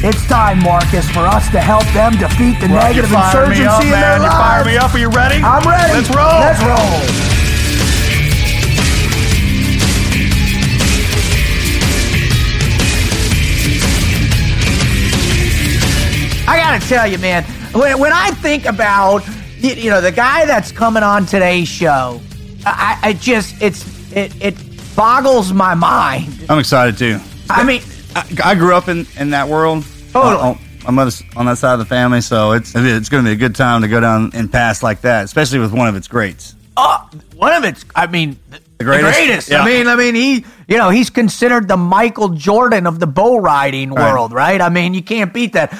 It's time, Marcus, for us to help them defeat the Well, negative you fired me insurgency up, in man. their You lives. fired me up. Are you ready? I'm ready. Let's roll. Let's roll. I gotta tell you, man, when, when I think about y- you know the guy that's coming on today's show, I, I just it's it it boggles my mind. I'm excited too. I mean, I, I grew up in, in that world. Totally. On, on- my mother's on that side of the family, so it's it's going to be a good time to go down and pass like that, especially with one of its greats. uh, one of it's I mean the The greatest? greatest. Yeah. I mean, I mean he you know he's considered the Michael Jordan of the bull riding world, right? I mean, you can't beat that.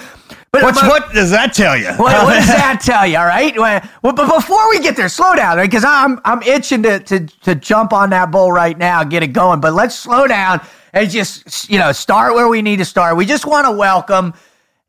But What's, but- what does that tell you? What, what does that tell you? All right. Well, well, but before we get there, slow down, right? Because I'm I'm itching to, to to jump on that bull right now, get it going. But let's slow down and just you know start where we need to start. We just want to welcome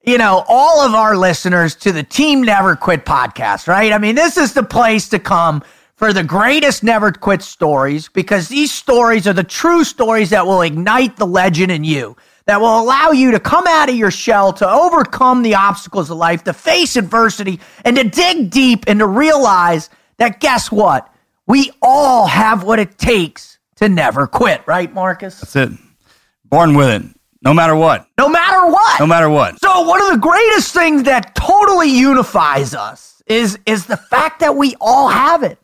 you know all of our listeners to the Team Never Quit podcast, right? I mean, this is the place to come for the greatest never quit stories because these stories are the true stories that will ignite the legend in you that will allow you to come out of your shell, to overcome the obstacles of life, to face adversity, and to dig deep and to realize that guess what? We all have what it takes to never quit, right, Marcus? That's it. Born with it, no matter what. No matter what. No matter what. So one of the greatest things that totally unifies us is is the fact that we all have it.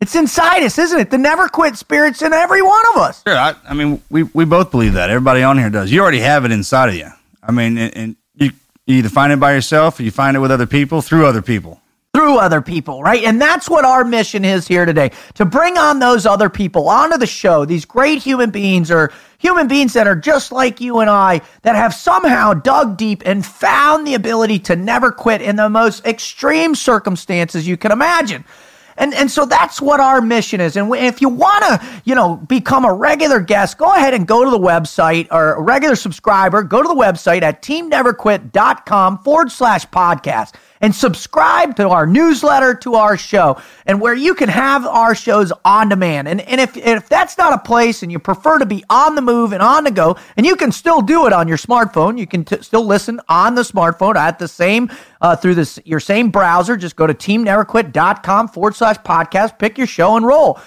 It's inside us, isn't it? The never quit spirit's in every one of us. Sure. I, I mean, we, we both believe that. Everybody on here does. You already have it inside of you. I mean, and, and you, you either find it by yourself or you find it with other people through other people. Through other people, right? And that's what our mission is here today to bring on those other people onto the show. These great human beings are human beings that are just like you and I that have somehow dug deep and found the ability to never quit in the most extreme circumstances you can imagine. And, and so that's what our mission is. And if you want to, you know, become a regular guest, go ahead and go to the website or a regular subscriber, go to the website at teamneverquit.com forward slash podcast and subscribe to our newsletter, to our show, and where you can have our shows on demand. And, and if, if that's not a place and you prefer to be on the move and on the go, and you can still do it on your smartphone, you can t- still listen on the smartphone at the same, uh, through this, your same browser. Just go to teamneverquit.com forward slash podcast, pick your show and roll.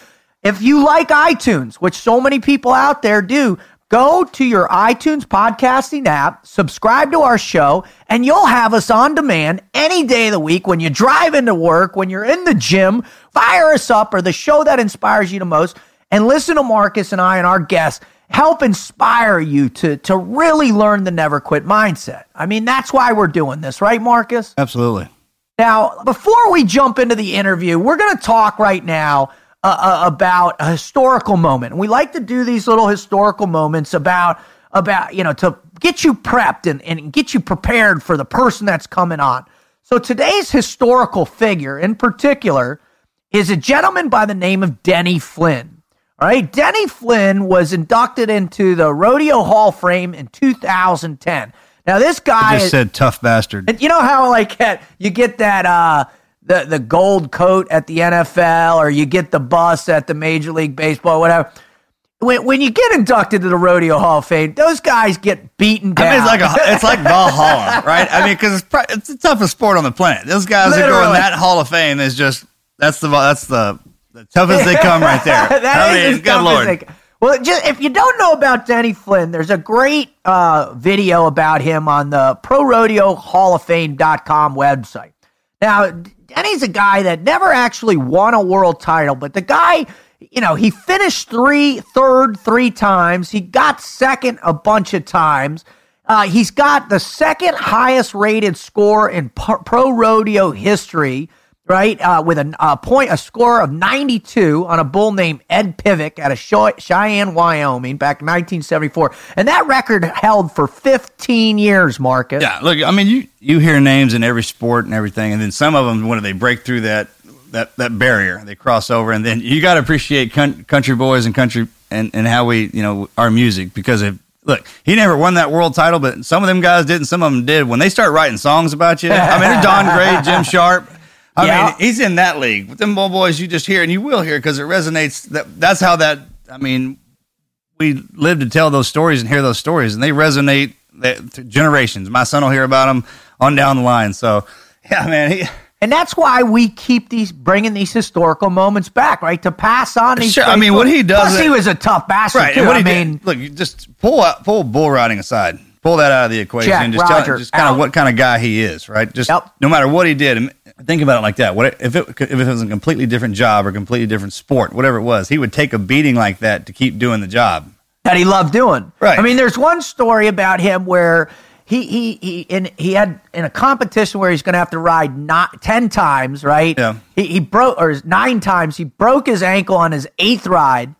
If you like iTunes, which so many people out there do, go to your iTunes podcasting app, subscribe to our show, and you'll have us on demand any day of the week when you drive into work, when you're in the gym, fire us up or the show that inspires you the most, and listen to Marcus and I and our guests help inspire you to, to really learn the never quit mindset. I mean, that's why we're doing this, right, Marcus? Absolutely. Now, before we jump into the interview, we're going to talk right now uh, about a historical moment. And we like to do these little historical moments about about you know to get you prepped and, and get you prepared for the person that's coming on. So today's historical figure in particular is a gentleman by the name of Denny Flynn. All right, Denny Flynn was inducted into the Rodeo Hall of Fame in 2010. Now this guy I just is- said tough bastard. and you know how like you get that uh the the gold coat at the NFL or you get the bus at the Major League Baseball, whatever. when, when you get inducted to the Rodeo Hall of Fame, those guys get beaten down. I mean, it's like a, it's like Valhalla, right? I mean, because it's, it's the toughest sport on the planet. Those guys that go in that Hall of Fame is just that's the that's the, the toughest they come right there. That I mean, good lord. they- well, just if you don't know about Denny Flynn, there's a great uh, video about him on the Pro Rodeo Hall of Fame.com website. Now, Denny's a guy that never actually won a world title, but the guy, you know, he finished three, third three times. He got second a bunch of times. Uh, he's got the second highest rated score in pro, pro rodeo history, right? Uh, with a, a point, a score of 92 on a bull named Ed Pivick out of Cheyenne, Wyoming, back in 1974, and that record held for 15 years. Marcus. Yeah, look, I mean, you you hear names in every sport and everything, and then some of them when they break through that that that barrier, they cross over, and then you got to appreciate coun- country boys and country and and how we you know our music because if. Look, he never won that world title, but some of them guys did, and some of them did. When they start writing songs about you, I mean, Don Gray, Jim Sharp. I Yeah. mean, he's in that league. With them boys, you just hear, and you will hear because it resonates. That that's how that. I mean, we live to tell those stories and hear those stories, and they resonate that, generations. My son will hear about them on down the line. So, yeah, man, he, And that's why we keep these bringing these historical moments back, right? To pass on these. Sure, I mean, what he does- Plus, he was a tough bastard right. too. What I mean, did, look, you just pull out, pull bull riding aside, pull that out of the equation, Check, and just Roger, tell, just kind out. of what kind of guy he is, right? Just Yep. no matter what he did, think about it like that. What if it if it was a completely different job or completely different sport, whatever it was, he would take a beating like that to keep doing the job. that he loved doing. Right. I mean, there's one story about him where he he he in he had in a competition where he's going to have to ride not ten times, right? Yeah. He he broke or nine times. He broke his ankle on his eighth ride,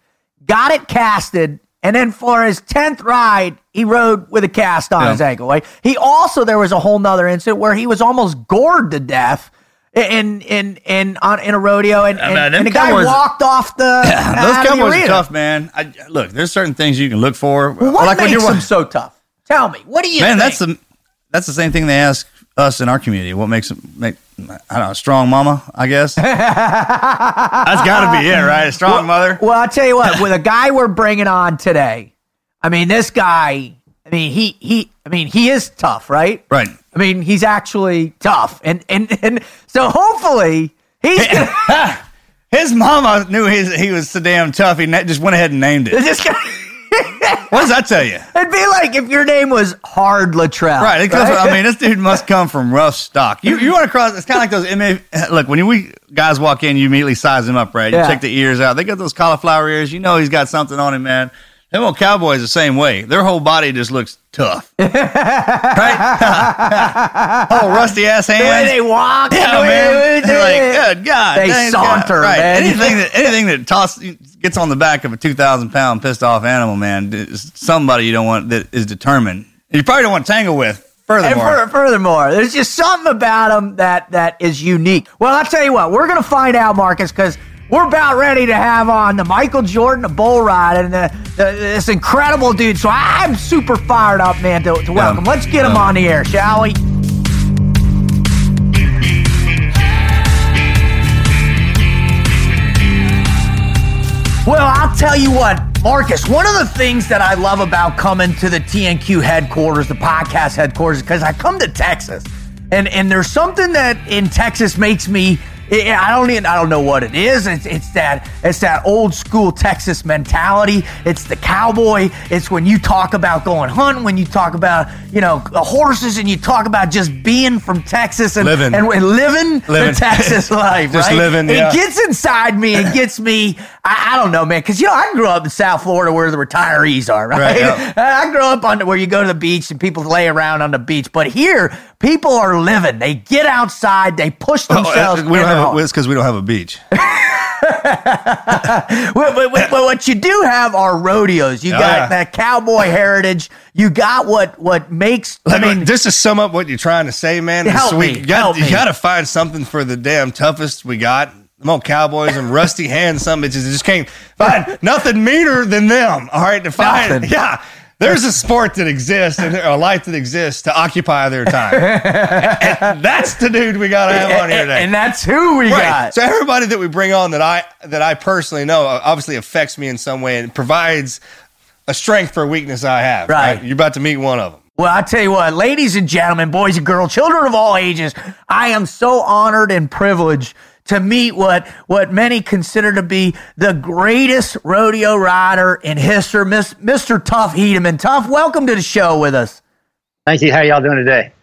got it casted. And then for his tenth ride, he rode with a cast on Yeah. his ankle. Right? He also there was a whole nother incident where he was almost gored to death in in in on in a rodeo, and, and, and the guy Cowboys- walked off the Those out of the Cowboys are tough, man. I, look, there's certain things you can look for. Well, what like when makes you're them so tough? Tell me. What do you? man, think? that's the that's the same thing they ask us in our community. What makes them make I don't know, a strong mama? I guess that's got to be it, right? A strong mother. Well, I'll tell you what. With a guy we're bringing on today, I mean, this guy. I mean, he he. I mean, he is tough, right? Right. I mean, he's actually tough, and and and so hopefully he's gonna, His mama knew his, he was so damn tough. He na- just went ahead and named it. What does that tell you? it'd be like if your name was Hard Luttrell, Right. Because, I mean, this dude must come from rough stock. You you want to cross? It's kind of like those. MMA, look, when we guys walk in, you immediately size him up, right? You Yeah. check the ears out. They got those cauliflower ears. You know he's got something on him, man. Them old cowboys the same way. Their whole body just looks tough, right? oh, rusty ass hands. the way they walk, Yeah, the man. they- They're like, good God. They saunter, right. man. Anything that anything that toss gets on the back of a two thousand pound pissed off animal, man, is somebody you don't want that is determined. You probably don't want to tangle with. Furthermore, fur- furthermore, there's just something about them that that is unique. Well, I'll tell you what, we're gonna find out, Marcus, because we're about ready to have on the Michael Jordan, the bull ride, and the, the, this incredible dude. So I'm super fired up, man, to, to welcome. Let's get him on the air, shall we? Well, I'll tell you what, Marcus, one of the things that I love about coming to the TNQ headquarters, the podcast headquarters, because I come to Texas and, and there's something that in Texas makes me I I don't even I don't know what it is. It's, it's that it's that old school Texas mentality. It's the cowboy. It's when you talk about going hunting, when you talk about you know horses, and you talk about just being from Texas and Living. and, and living, Living. the Texas life. Just right? living, It yeah. gets inside me and gets me. I, I don't know, man, because you know I grew up in South Florida where the retirees are, right? Right, yeah. I grew up on where you go to the beach and people lay around on the beach, but here people are living. They get outside. They push oh, themselves. Oh, we don't have it's because we don't have a beach. Well, but, but- but what you do have are rodeos. You got that cowboy heritage. You got what what makes. I I mean, mean, just to sum up what you're trying to say, man, Help we me, got, help you got to find something for the damn toughest we got. Them old cowboys and rusty hands, some bitches just can't find nothing meaner than them. All right, to find, Nothing. yeah. There's a sport that exists and a life that exists to occupy their time. and that's the dude we got to have on here today. and that's who we Right. got. So everybody that we bring on that I that I personally know uh, obviously affects me in some way and provides a strength for a weakness I have. Right. You're about to meet one of them. Well, I tell you what, ladies and gentlemen, boys and girls, children of all ages, I am so honored and privileged to meet what what many consider to be the greatest rodeo rider in history, Miss, Mr. Tuff Hedeman. Tuff, welcome to the show with us. Thank you. How y'all doing today?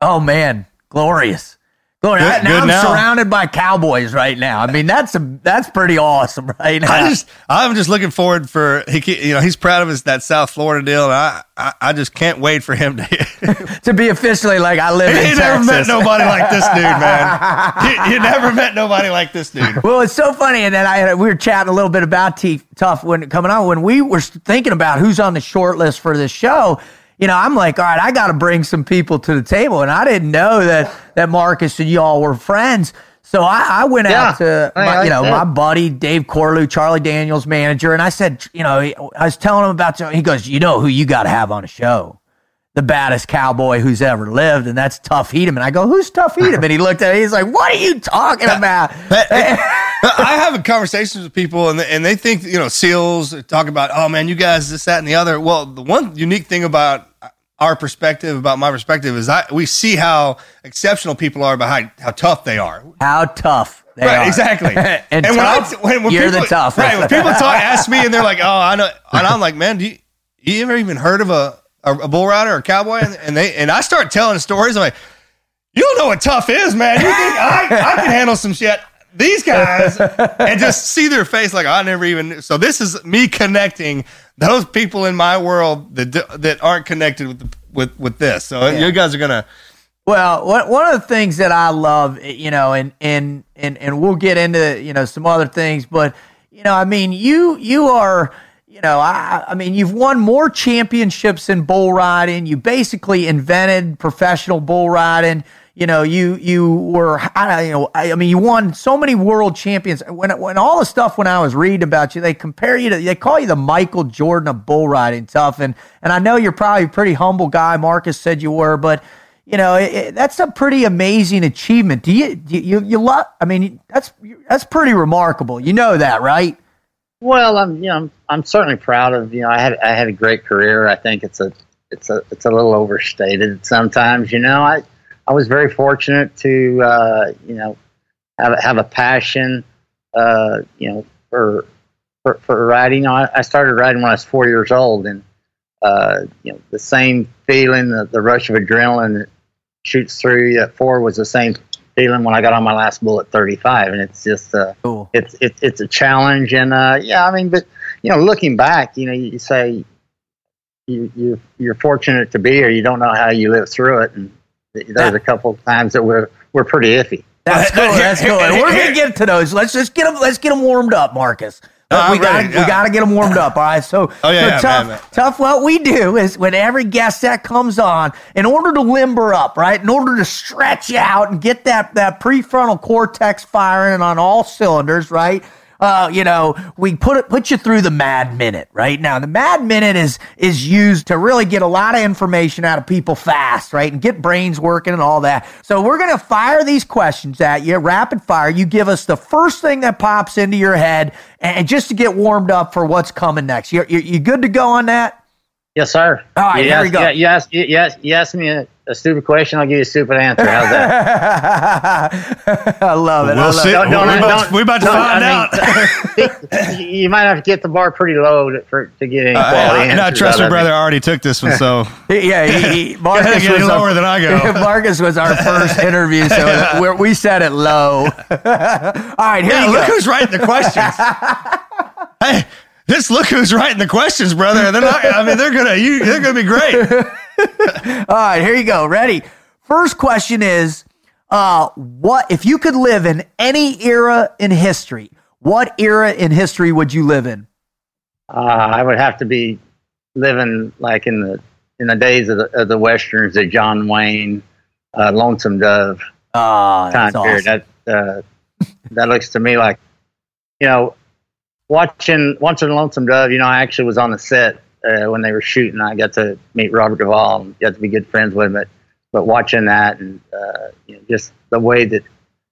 Oh man, glorious. Glorious. Good- now good I'm now. surrounded by cowboys right now. I mean, that's a that's pretty awesome right now. I just I'm just looking forward for he you know he's proud of his that South Florida deal and I I, I just can't wait for him to to be officially like I live in you never Texas. met nobody like this dude man you, you never met nobody like this dude Well, it's so funny, and then I we were chatting a little bit about T Tuff when coming on when we were thinking about who's on the short list for this show. You know, I'm like, all right, I got to bring some people to the table, and I didn't know that that Marcus and y'all were friends. So I, I went out Yeah, to I my, like you know that. my buddy Dave Corlew, Charlie Daniels manager, and I said, you know, I was telling him about. He goes, you know who you got to have on a show the baddest cowboy who's ever lived, and that's Tuff Hedeman. I go, who's Tuff Hedeman? He looked at me, he's like, what are you talking about? I have conversations with people and they, and they think you know seals talk about oh man you guys this that and the other well the one unique thing about our perspective about my perspective is I we see how exceptional people are behind how tough they are How tough they right are. exactly and when tough, I when, when you're people, the tough. right when people talk ask me and they're like oh I know and I'm like man do you, you ever even heard of a a, a bull rider or a cowboy and, and they and I start telling stories I'm like you don't know what tough is, man. You think I, I can handle some shit. These guys, and just see their face like I never even knew. So this is me connecting those people in my world that that aren't connected with the, with with this. So you guys are gonna. Well, one one of the things that I love, eh, you know, and and and and we'll get into you know some other things, but you know, I mean, you you are. You know, I, I mean, you've won more championships in bull riding. You basically invented professional bull riding. You know, you you were, I, you know, I, I mean, you won so many world champions. When when all the stuff when I was reading about you, they compare you to, they call you the Michael Jordan of bull riding, Tuff. And and I know you're probably a pretty humble guy. Marcus said you were, but you know, it, it- that's a pretty amazing achievement. Do you, do you, you love, I mean, that's, that's pretty remarkable. You know that, right? Well, I'm you know I'm, I'm certainly proud of you know I had I had a great career. I think it's a it's a it's a little overstated sometimes. You know I I was very fortunate to uh, you know have a- have a passion uh, you know for for, for know, I, I started riding when I was four years old, and uh, you know the same feeling, the, the rush of adrenaline that shoots through you at four was the same feeling when I got on my last bull at 35, and it's just uh, Cool. it's it's it's a challenge, and uh, yeah, I mean, but you know, looking back, you know, you, you say you you you're fortunate to be here. You don't know how you lived through it, and th- there's a couple times that we were were pretty iffy. That's cool. That's cool. And we're gonna get to those. Let's just get them. Let's get them warmed up, Marcus. Oh, we got ready, we yeah. got to get them warmed up. All right. So, Oh, yeah, so yeah, Tuff. man, man. Tuff. What we do is when every guest that comes on, in order to limber up, right, in order to stretch out and get that that prefrontal cortex firing on all cylinders, right. Uh, you know, we put it put you through the Mad Minute, right? Now, the Mad Minute is is used to really get a lot of information out of people fast, right, and get brains working and all that. So we're gonna fire these questions at you, rapid fire. You give us the first thing that pops into your head, and just to get warmed up for what's coming next. You you, you good to go on that? Yes, sir. All right, you here we go. You, you, ask, you, you, ask, you ask me a, a stupid question, I'll give you a stupid answer. How's that? I love it. I We'll love see. it. Don't- don't- we're, about, we're about to don't- find I out. mean, you might have to get the bar pretty low to, for, to get any uh, quality I, answers. I trust out my of brother me. already took this one, so Yeah, he, he, Marcus get was lower our, than I go. Marcus was our first interview, so we're, we set it low. All right, here yeah, you look go. who's writing the questions. hey, this look who's writing the questions, brother. They're not. I mean, they're gonna. You, they're gonna be great. All right, here you go. Ready? First question is, uh, what if you could live in any era in history? What era in history would you live in? Uh, I would have to be living like in the in the days of the, of the westerns, the John Wayne, uh, Lonesome Dove Ah, time that's period. awesome. That uh, that looks to me like, you know, watching watching Lonesome Dove. You know, I actually was on the set uh, when they were shooting. I got to meet Robert Duvall and got to be good friends with him. But, but watching that and uh, you know, just the way that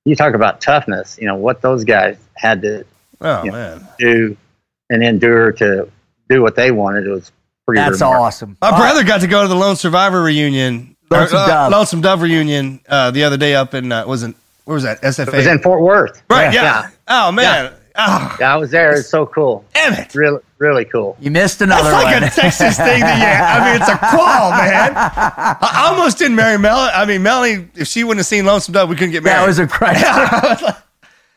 you talk about toughness, you know, what those guys had to Oh Yeah. man, do and endure to do what they wanted—it was pretty That's remarkable. awesome. my All brother got to go to the Lone Survivor reunion, Lonesome or, uh, Dove. Lonesome Dove reunion uh, the other day up in uh, wasn't where was that SFA? It was in Fort Worth. right, yeah. Yeah. Oh man, oh, Yeah, I was there. It's so cool. damn it. Really, really cool. You missed another one. That's like one. a Texas thing that you, I mean, it's a call, man. I almost didn't marry Melanie. I mean, Melanie, if she wouldn't have seen Lonesome Dove, we couldn't get married. that was a crazy.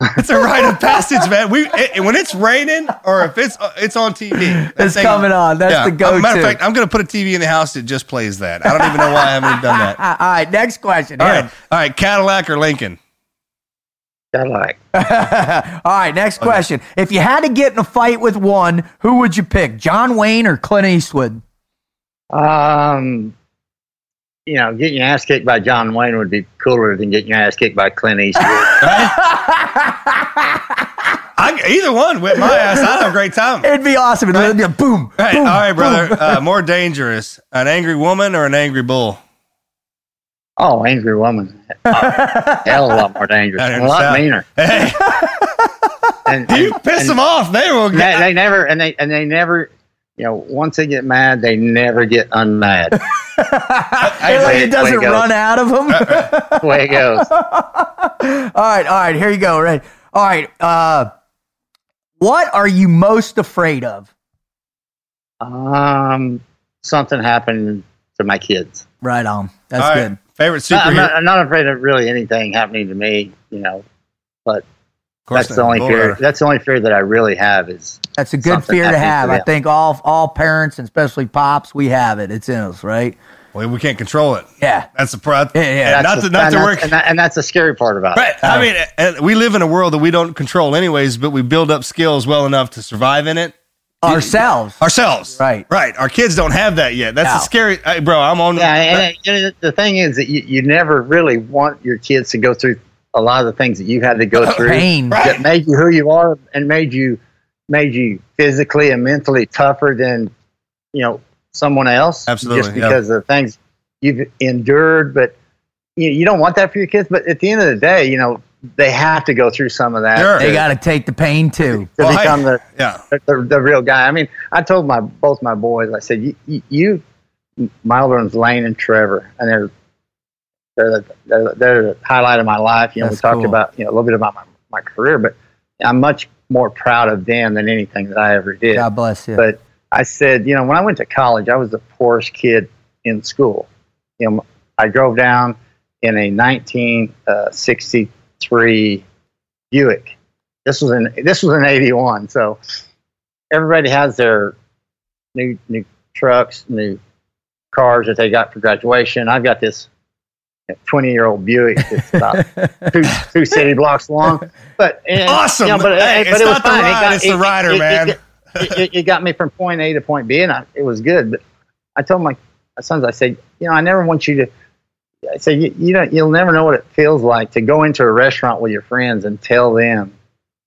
it's a rite of passage, man. We it, when it's raining or if it's uh, it's on TV, that It's coming on. That's the Uh, Matter go-to. of fact, I'm going to put a TV in the house that just plays that. I don't even know why I haven't done that. All right, next question. All Here. right, all right, Cadillac or Lincoln? Cadillac. All right, next question. If you had to get in a fight with one, who would you pick? John Wayne or Clint Eastwood? Um, you know, getting your ass kicked by John Wayne would be cooler than getting your ass kicked by Clint Eastwood. I, either one whip my ass. I'd have a great time. It'd be awesome. It'd be boom. Right, boom, all right, brother. Uh, more dangerous: an angry woman or an angry bull? Oh, angry woman. Uh, hell a lot more dangerous. A lot understand. meaner. Hey, And, you and- piss and them off, they will They, get. they never, and they, and they never, you know, once they get mad, they never get unmad. It's like it doesn't way goes. run out of them. the way it goes. all right, all right. Here you go. Right. All right. Uh, what are you most afraid of? Um, something happened to my kids. Right on. That's All right, good. Favorite No, I'm, superhero. not, I'm not afraid of really anything happening to me, you know. But Of course that's the not, only bull fear. That's the only fear that I really have is That's a good fear to happening to have. I think all all parents and especially pops, we have it. It's in us, right? Well, we can't control it. Yeah. That's the pro. Yeah, yeah. not That's to the- not and to work. and, that, and that's the scary part about Right. it. I uh-huh. mean, we live in a world that we don't control, anyways. But we build up skills well enough to survive in it Ourselves. ourselves. Right. Right. Our kids don't have that yet. That's No. the scary. Hey, bro, I'm on. Yeah, and you know, the thing is that you, you never really want your kids to go through a lot of the things that you had to go oh, through Pain. Right. that made you who you are and made you made you physically and mentally tougher than you know someone else. Absolutely, just yeah. because of the things you've endured. But you, you don't want that for your kids. But at the end of the day, you know they have to go through some of that. Sure. to, They got to take the pain too. to Well, hey, become the yeah. the, the real guy. I mean, I told my both my boys. I said, "You, you, you my older one's Lane and Trevor, and they're they're the, they're, the- they're the highlight of my life. You know, That's we talked cool. about you know a little bit about my, my career, but I'm much more proud of them than anything that I ever did. God bless you. But I said, you know, when I went to college, I was the poorest kid in school. You know, I drove down in a 1963 Buick. This was in this was an '81, so everybody has their new new trucks, new cars that they got for graduation. I've got this 20 year old Buick that's about two, two city blocks long. But eh, and, Awesome. you know, but, eh, Hey, but it's it was not the fine. It got- it's the rider, man. It, it, it got me from point A to point B, and I, it was good. But I told my sons, I said, you know, I never want you to. I said, you, you don't, you'll never know what it feels like to go into a restaurant with your friends and tell them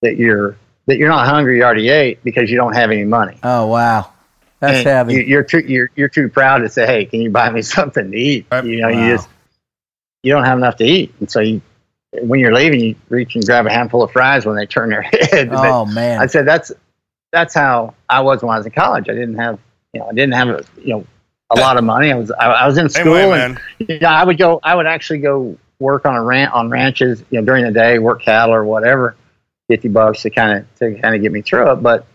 that you're that you're not hungry, you already ate because you don't have any money. oh wow, that's And heavy. You, you're too you're you're too proud to say, "Hey, can you buy me something to eat?" Right. You know, Wow. you just you don't have enough to eat, and so you when you're leaving, you reach and grab a handful of fries when they turn their head. But oh man. I said that's that's how I was when I was in college. I didn't have you know I didn't have a, you know a lot of money. I was I, I was in school and you know, I would go. I would actually go work on a ranch on ranches. You know, during the day, work cattle or whatever. Fifty bucks to kind of to kind of get me through it. But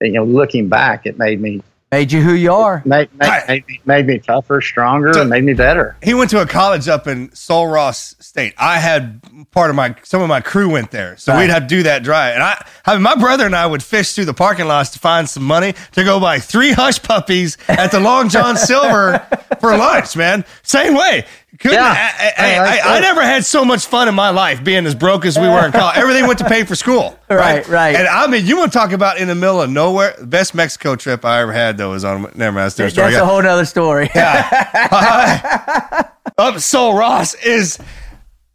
you know, looking back, it made me Made you who you are. made made, Right. made, me, made me tougher, stronger, So- and made me better. He went to a college up in Sul Ross State. I had part of my some of my crew went there, so Right. we'd have to do that drive. And I, I mean, my brother and I would fish through the parking lots to find some money to go buy three hush puppies at the Long John Silver for lunch. Man, same way. Couldn't, Yeah. I, I, I, I, never had so much fun in my life being as broke as we were in college. Everything went to pay for school. Right, right. And I mean, you want to talk about in the middle of nowhere? The best Mexico trip I ever had though was on. Never mind, that's story. That's a whole nother story. Yeah. Uh, up Sul Ross is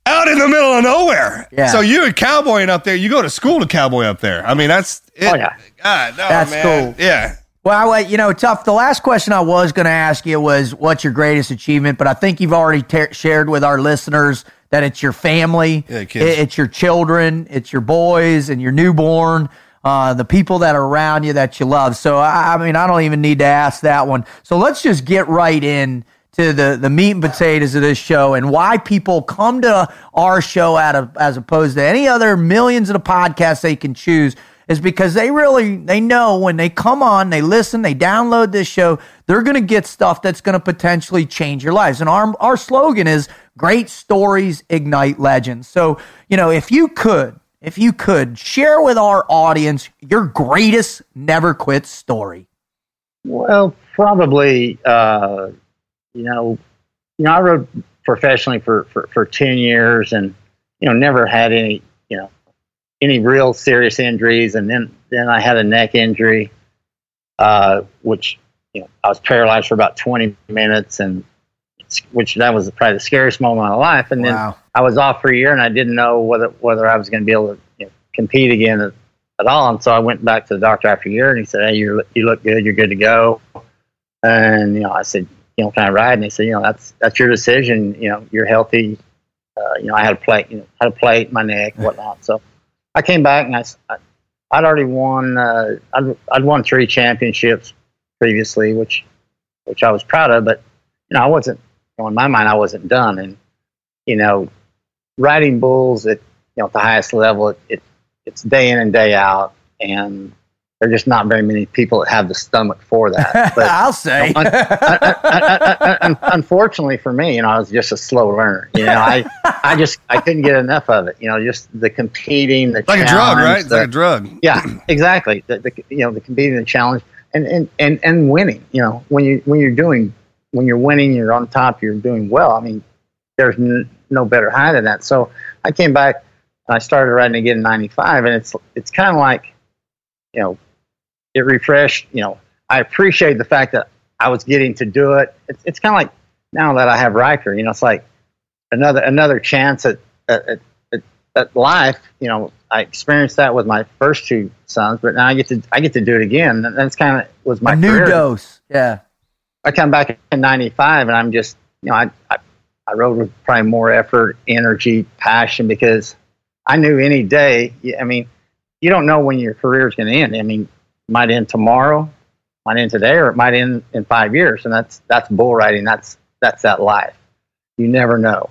out in the middle of nowhere. Yeah. So you and cowboying up there, you go to school to cowboy up there. I mean, that's it. Oh, yeah. God, no, That's man. cool. Yeah. Well, I- you know, Tuff. The last question I was going to ask you was, "What's your greatest achievement?" But I think you've already ta shared with our listeners that it's your family, Yeah, it- it's your children, it's your boys and your newborn, uh, the people that are around you that you love. So, I, I mean, I don't even need to ask that one. So let's just get right in to the the meat and potatoes of this show and why people come to our show out of as opposed to any other millions of the podcasts they can choose is because they really they know when they come on, they listen, they download this show, they're going to get stuff that's going to potentially change your lives. And our our slogan is great stories ignite legends. So, you know, if you could, if you could share with our audience your greatest never quit story. Well, probably, uh, you know, you know, I wrote professionally for, for, for 10 years and, you know, never had any, you know, any real serious injuries. And then, then I had a neck injury, uh, which, you know, I was paralyzed for about 20 minutes and which that was probably the scariest moment of my life. And then Wow. I was off for a year and I didn't know whether, whether I was going to be able to you know, compete again at, at all. And so I went back to the doctor after a year and he said, Hey, you you look good. You're good to go. And, you know, I said, you know, can I ride? And he said, you know, that's, that's your decision. You know, you're healthy. Uh, you know, I had a plate, you know, had a plate in my neck, and whatnot. So I came back and I'd already won, uh, I'd, I'd won three championships previously, which, which I was proud of, but, you know, I wasn't, you know, in my mind, I wasn't done. And, you know, riding bulls at, you know, at the highest level, it, it it's day in and day out. And there's just not very many people that have the stomach for that. But, I'll say. un- un- un- un- unfortunately for me, you know, I was just a slow learner. You know, I, I just I couldn't get enough of it. You know, just the competing, the Like a drug, right? The- like a drug. yeah, exactly. The, the you know the competing, the challenge, and, and and and winning. You know, when you when you're doing when you're winning, you're on top, you're doing well. I mean, there's n- no better high than that. So I came back and I started riding again in '95, and it's it's kind of like, you know, it refreshed. You know, I appreciate the fact that I was getting to do it. It's it's kind of like now that I have Riker. You know, it's like another another chance at at, at, at, life. You know, I experienced that with my first two sons, but now I get to I get to do it again. And that's kind of was my new dose. Yeah. I come back in '95, and I'm just you know I, I I rode with probably more effort, energy, passion because I knew any day. I mean, you don't know when your career is going to end. I mean, it might end tomorrow, might end today, or it might end in five years, and that's that's bull riding. That's that's that life. You never know.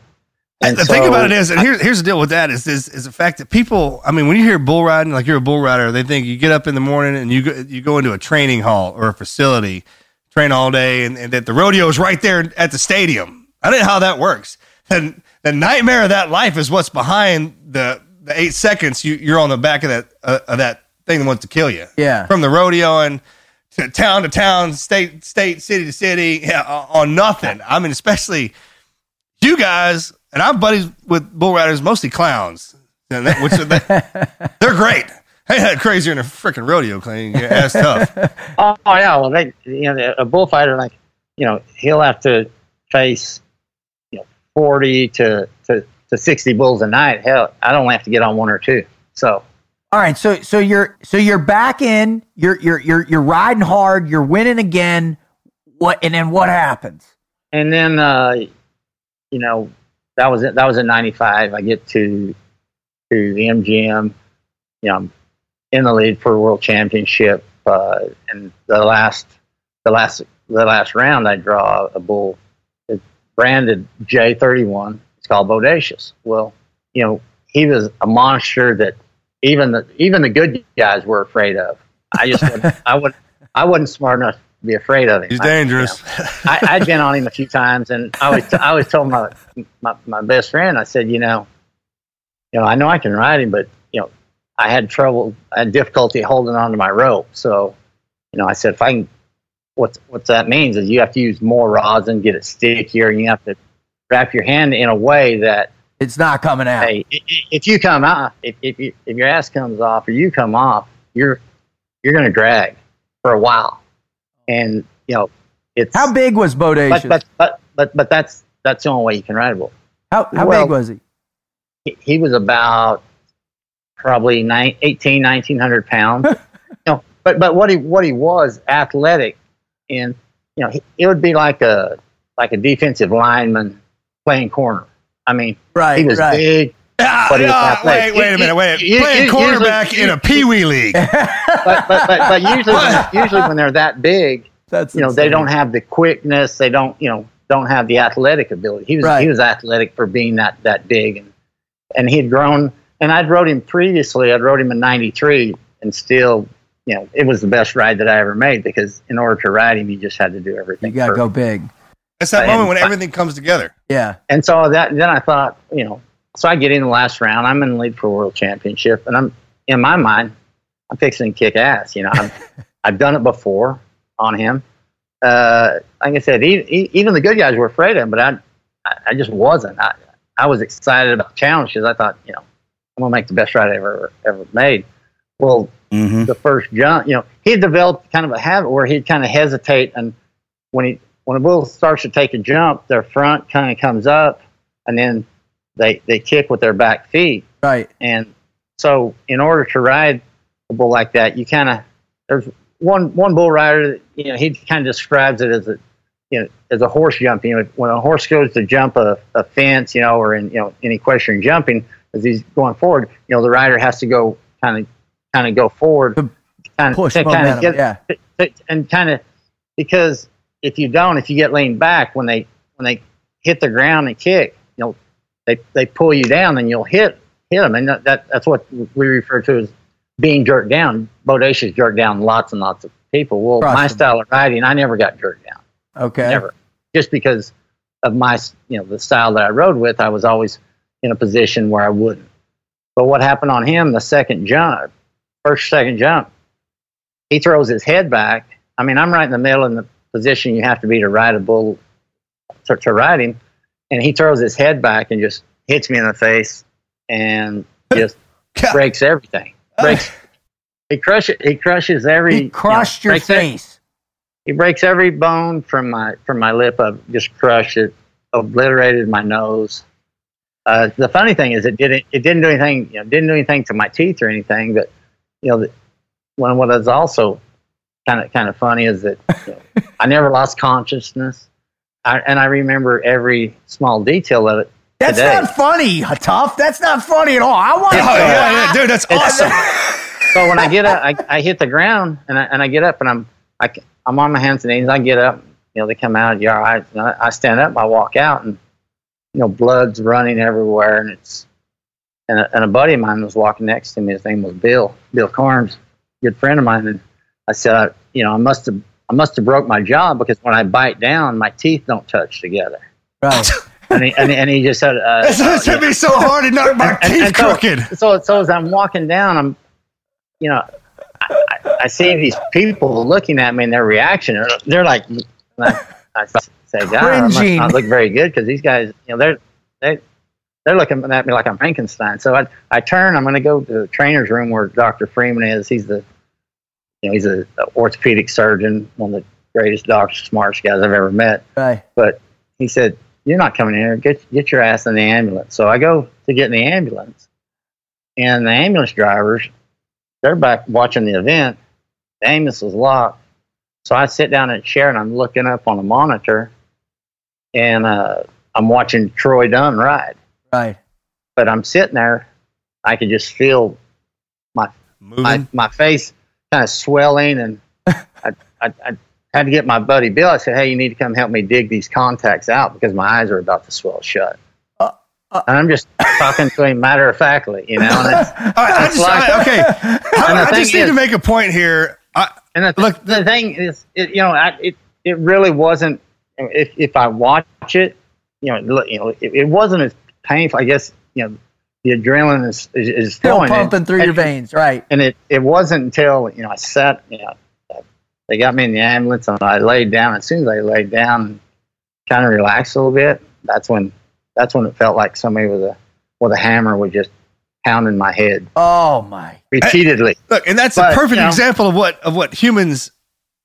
And the thing about it is, and here's here's the deal with that is, is is the fact that people. I mean, when you hear bull riding, like you're a bull rider, they think you get up in the morning and you go, you go into a training hall or a facility, train all day, and, and that the rodeo is right there at the stadium. I don't know how that works. And the nightmare of that life is what's behind the the eight seconds you, you're on the back of that uh, of that thing that wants to kill you. Yeah. from the rodeo and to town to town, state state, city to city, yeah, on nothing. I mean, especially you guys, and I'm buddies with bull riders, mostly clowns, and that, which they, they're great. They had crazier than a freaking rodeo clean. Yeah, that's tough. Oh, oh, yeah, well, they, you know, a bullfighter like, you know, he'll have to face, you know, forty to to, to sixty bulls a night. Hell, I don't have to get on one or two. So All right, so so you're so you're back in, you're you're you're you're riding hard, you're winning again. What and then what happens? and then uh, you know that was it. That was in '95. I get to to the MGM. You know, I'm in the lead for a world championship, uh, and the last the last the last round, I draw a bull it's branded J31. It's called Bodacious. Well, you know, he was a monster that even the even the good guys were afraid of. I just wouldn't- I would I wasn't smart enough to be afraid of him. He's I- you know, dangerous. I, I'd been on him a few times, and I always, I always told my, my my best friend, I said, you know, you know, I know I can ride him, but you know, I had trouble, I had difficulty holding on to my rope. So, you know, I said, if I can, what's what that means is you have to use more rosin, get it stickier, and you have to wrap your hand in a way that, It's not coming out. hey, if you come out, if if, you, if your ass comes off or you come off, you're you're going to drag for a while, and you know, it's How big was Bodacious? but, but but but but that's that's the only way you can ride a bull. how how well- big was he? He, he was about probably nine, 18, 1900 pounds. you know, but but what he what he was athletic, and you know he, it would be like a like a defensive lineman playing corner. I mean, Right, he was right. big. Ah, But he was ah, wait, wait a minute, wait. You- you- Playing you- quarterback usually- in a pee wee league. but but but, but usually when, usually when they're that big, That's you know they don't have the quickness. They don't you know don't have the athletic ability. He was Right. he was athletic for being that that big, and and he had grown. And I'd rode him previously. I'd rode him in '93, and still, you know, it was the best ride that I ever made because in order to ride him, you just had to do everything. You gotta go big. It's that And- moment when everything comes together. Yeah. And so that then I thought, you know, so I get in the last round. I'm in the lead for world championship, and I'm in my mind, I'm fixing to kick ass. You know, I'm, I've done it before on him. Uh, like I said, e- e- even the good guys were afraid of him, but I, I, I just wasn't. I, I was excited about the challenge because I thought, you know, I'm gonna make the best ride I ever ever made. Well, Mm-hmm. the first jump, you know, he developed kind of a habit where he'd kind of hesitate, and when he when a bull starts to take a jump, their front kind of comes up, and then they they kick with their back feet, Right. and so in order to ride a bull like that, you kind of there's one one bull rider, that, you know, he kind of describes it as a you know as a horse jumping. You know, when a horse goes to jump a, a fence, you know, or in you know in equestrian jumping, as he's going forward, you know, the rider has to go kind of kind of go forward, kind of Push kind of get yeah. and kind of because if you don't, if you get leaned back when they when they hit the ground and kick, you know, they they pull you down, and you'll hit hit them, and that, that that's what we refer to as being jerked down. Bodacious jerked down lots and lots of people. Well, Crushed my them. style of riding, I never got jerked down, Okay. never, just because of my you know the style that I rode with. I was always in a position where I wouldn't. But what happened on him, the second jump, first second jump, he throws his head back. I mean, I'm right in the middle in the position you have to be to ride a bull to, to ride him, and he throws his head back and just hits me in the face and just breaks everything. Breaks. He crushes. He crushes every. He crushed you know, your breaks every- face. he breaks every bone from my from my lip. I just crushed it, obliterated my nose. Uh, the funny thing is, it didn't it didn't do anything. You know, didn't do anything to my teeth or anything. But you know, the, one what is also kind of kind of funny is that you know, I never lost consciousness, I, and I remember every small detail of it. That's today. not funny, Tuff. That's not funny at all. I want Oh, to. yeah, yeah, dude, that's awesome. so when I get up, I, I hit the ground and I, and I get up and I'm I, am on my hands and knees. I get up, you know, they come out. You all right? And I, I stand up. I walk out and you know, blood's running everywhere. And it's and a, and a buddy of mine was walking next to me. His name was Bill Bill Carnes, good friend of mine. And I said, I, you know, I must have I must have broke my jaw because when I bite down, my teeth don't touch together. Right. And he, and, he- and he just said, uh, It's hit me so hard it knocked my and- teeth and so, crooked. So, so as I'm walking down, I'm, you know, I, I, I see these people looking at me and their reaction. They're, they're like, I, I say, God, I must not look very good because these guys, you know, they're they they're looking at me like I'm Frankenstein. So I I turn. I'm going to go to the trainer's room where Dr. Freeman is. He's the, you know, he's a, a orthopedic surgeon, one of the greatest doctors, smartest guys I've ever met Right. but he said, "You're not coming in here. Get get your ass in the ambulance." So I go to get in the ambulance, and the ambulance drivers, they're back watching the event. The ambulance was locked, so I sit down in a chair and I'm looking up on a monitor, and uh, I'm watching Troy Dunn ride. Right. But I'm sitting there, I could just feel my my, my face kind of swelling, and I, I, I had to get my buddy Bill. I said, "Hey, you need to come help me dig these contacts out because my eyes are about to swell shut." Uh, and I'm just talking to him matter of factly, you know. And it's, All right, I it's just, like- I- okay, And I, I just need is- to make a point here. I, and the, look, the thing is, it, you know, I, it it really wasn't. If if I watch it, you know, look, you know, it, it wasn't as painful. I guess you know, the adrenaline is is, is Still flowing. pumping And- through your veins. Right. and it, it wasn't until you know I sat you know they got me in the ambulance and I laid down. As soon as I laid down, kind of relaxed a little bit. That's when that's when it felt like somebody with a with a hammer was just pounding my head Oh my. repeatedly. look, and that's But, a perfect you know- example of what of what humans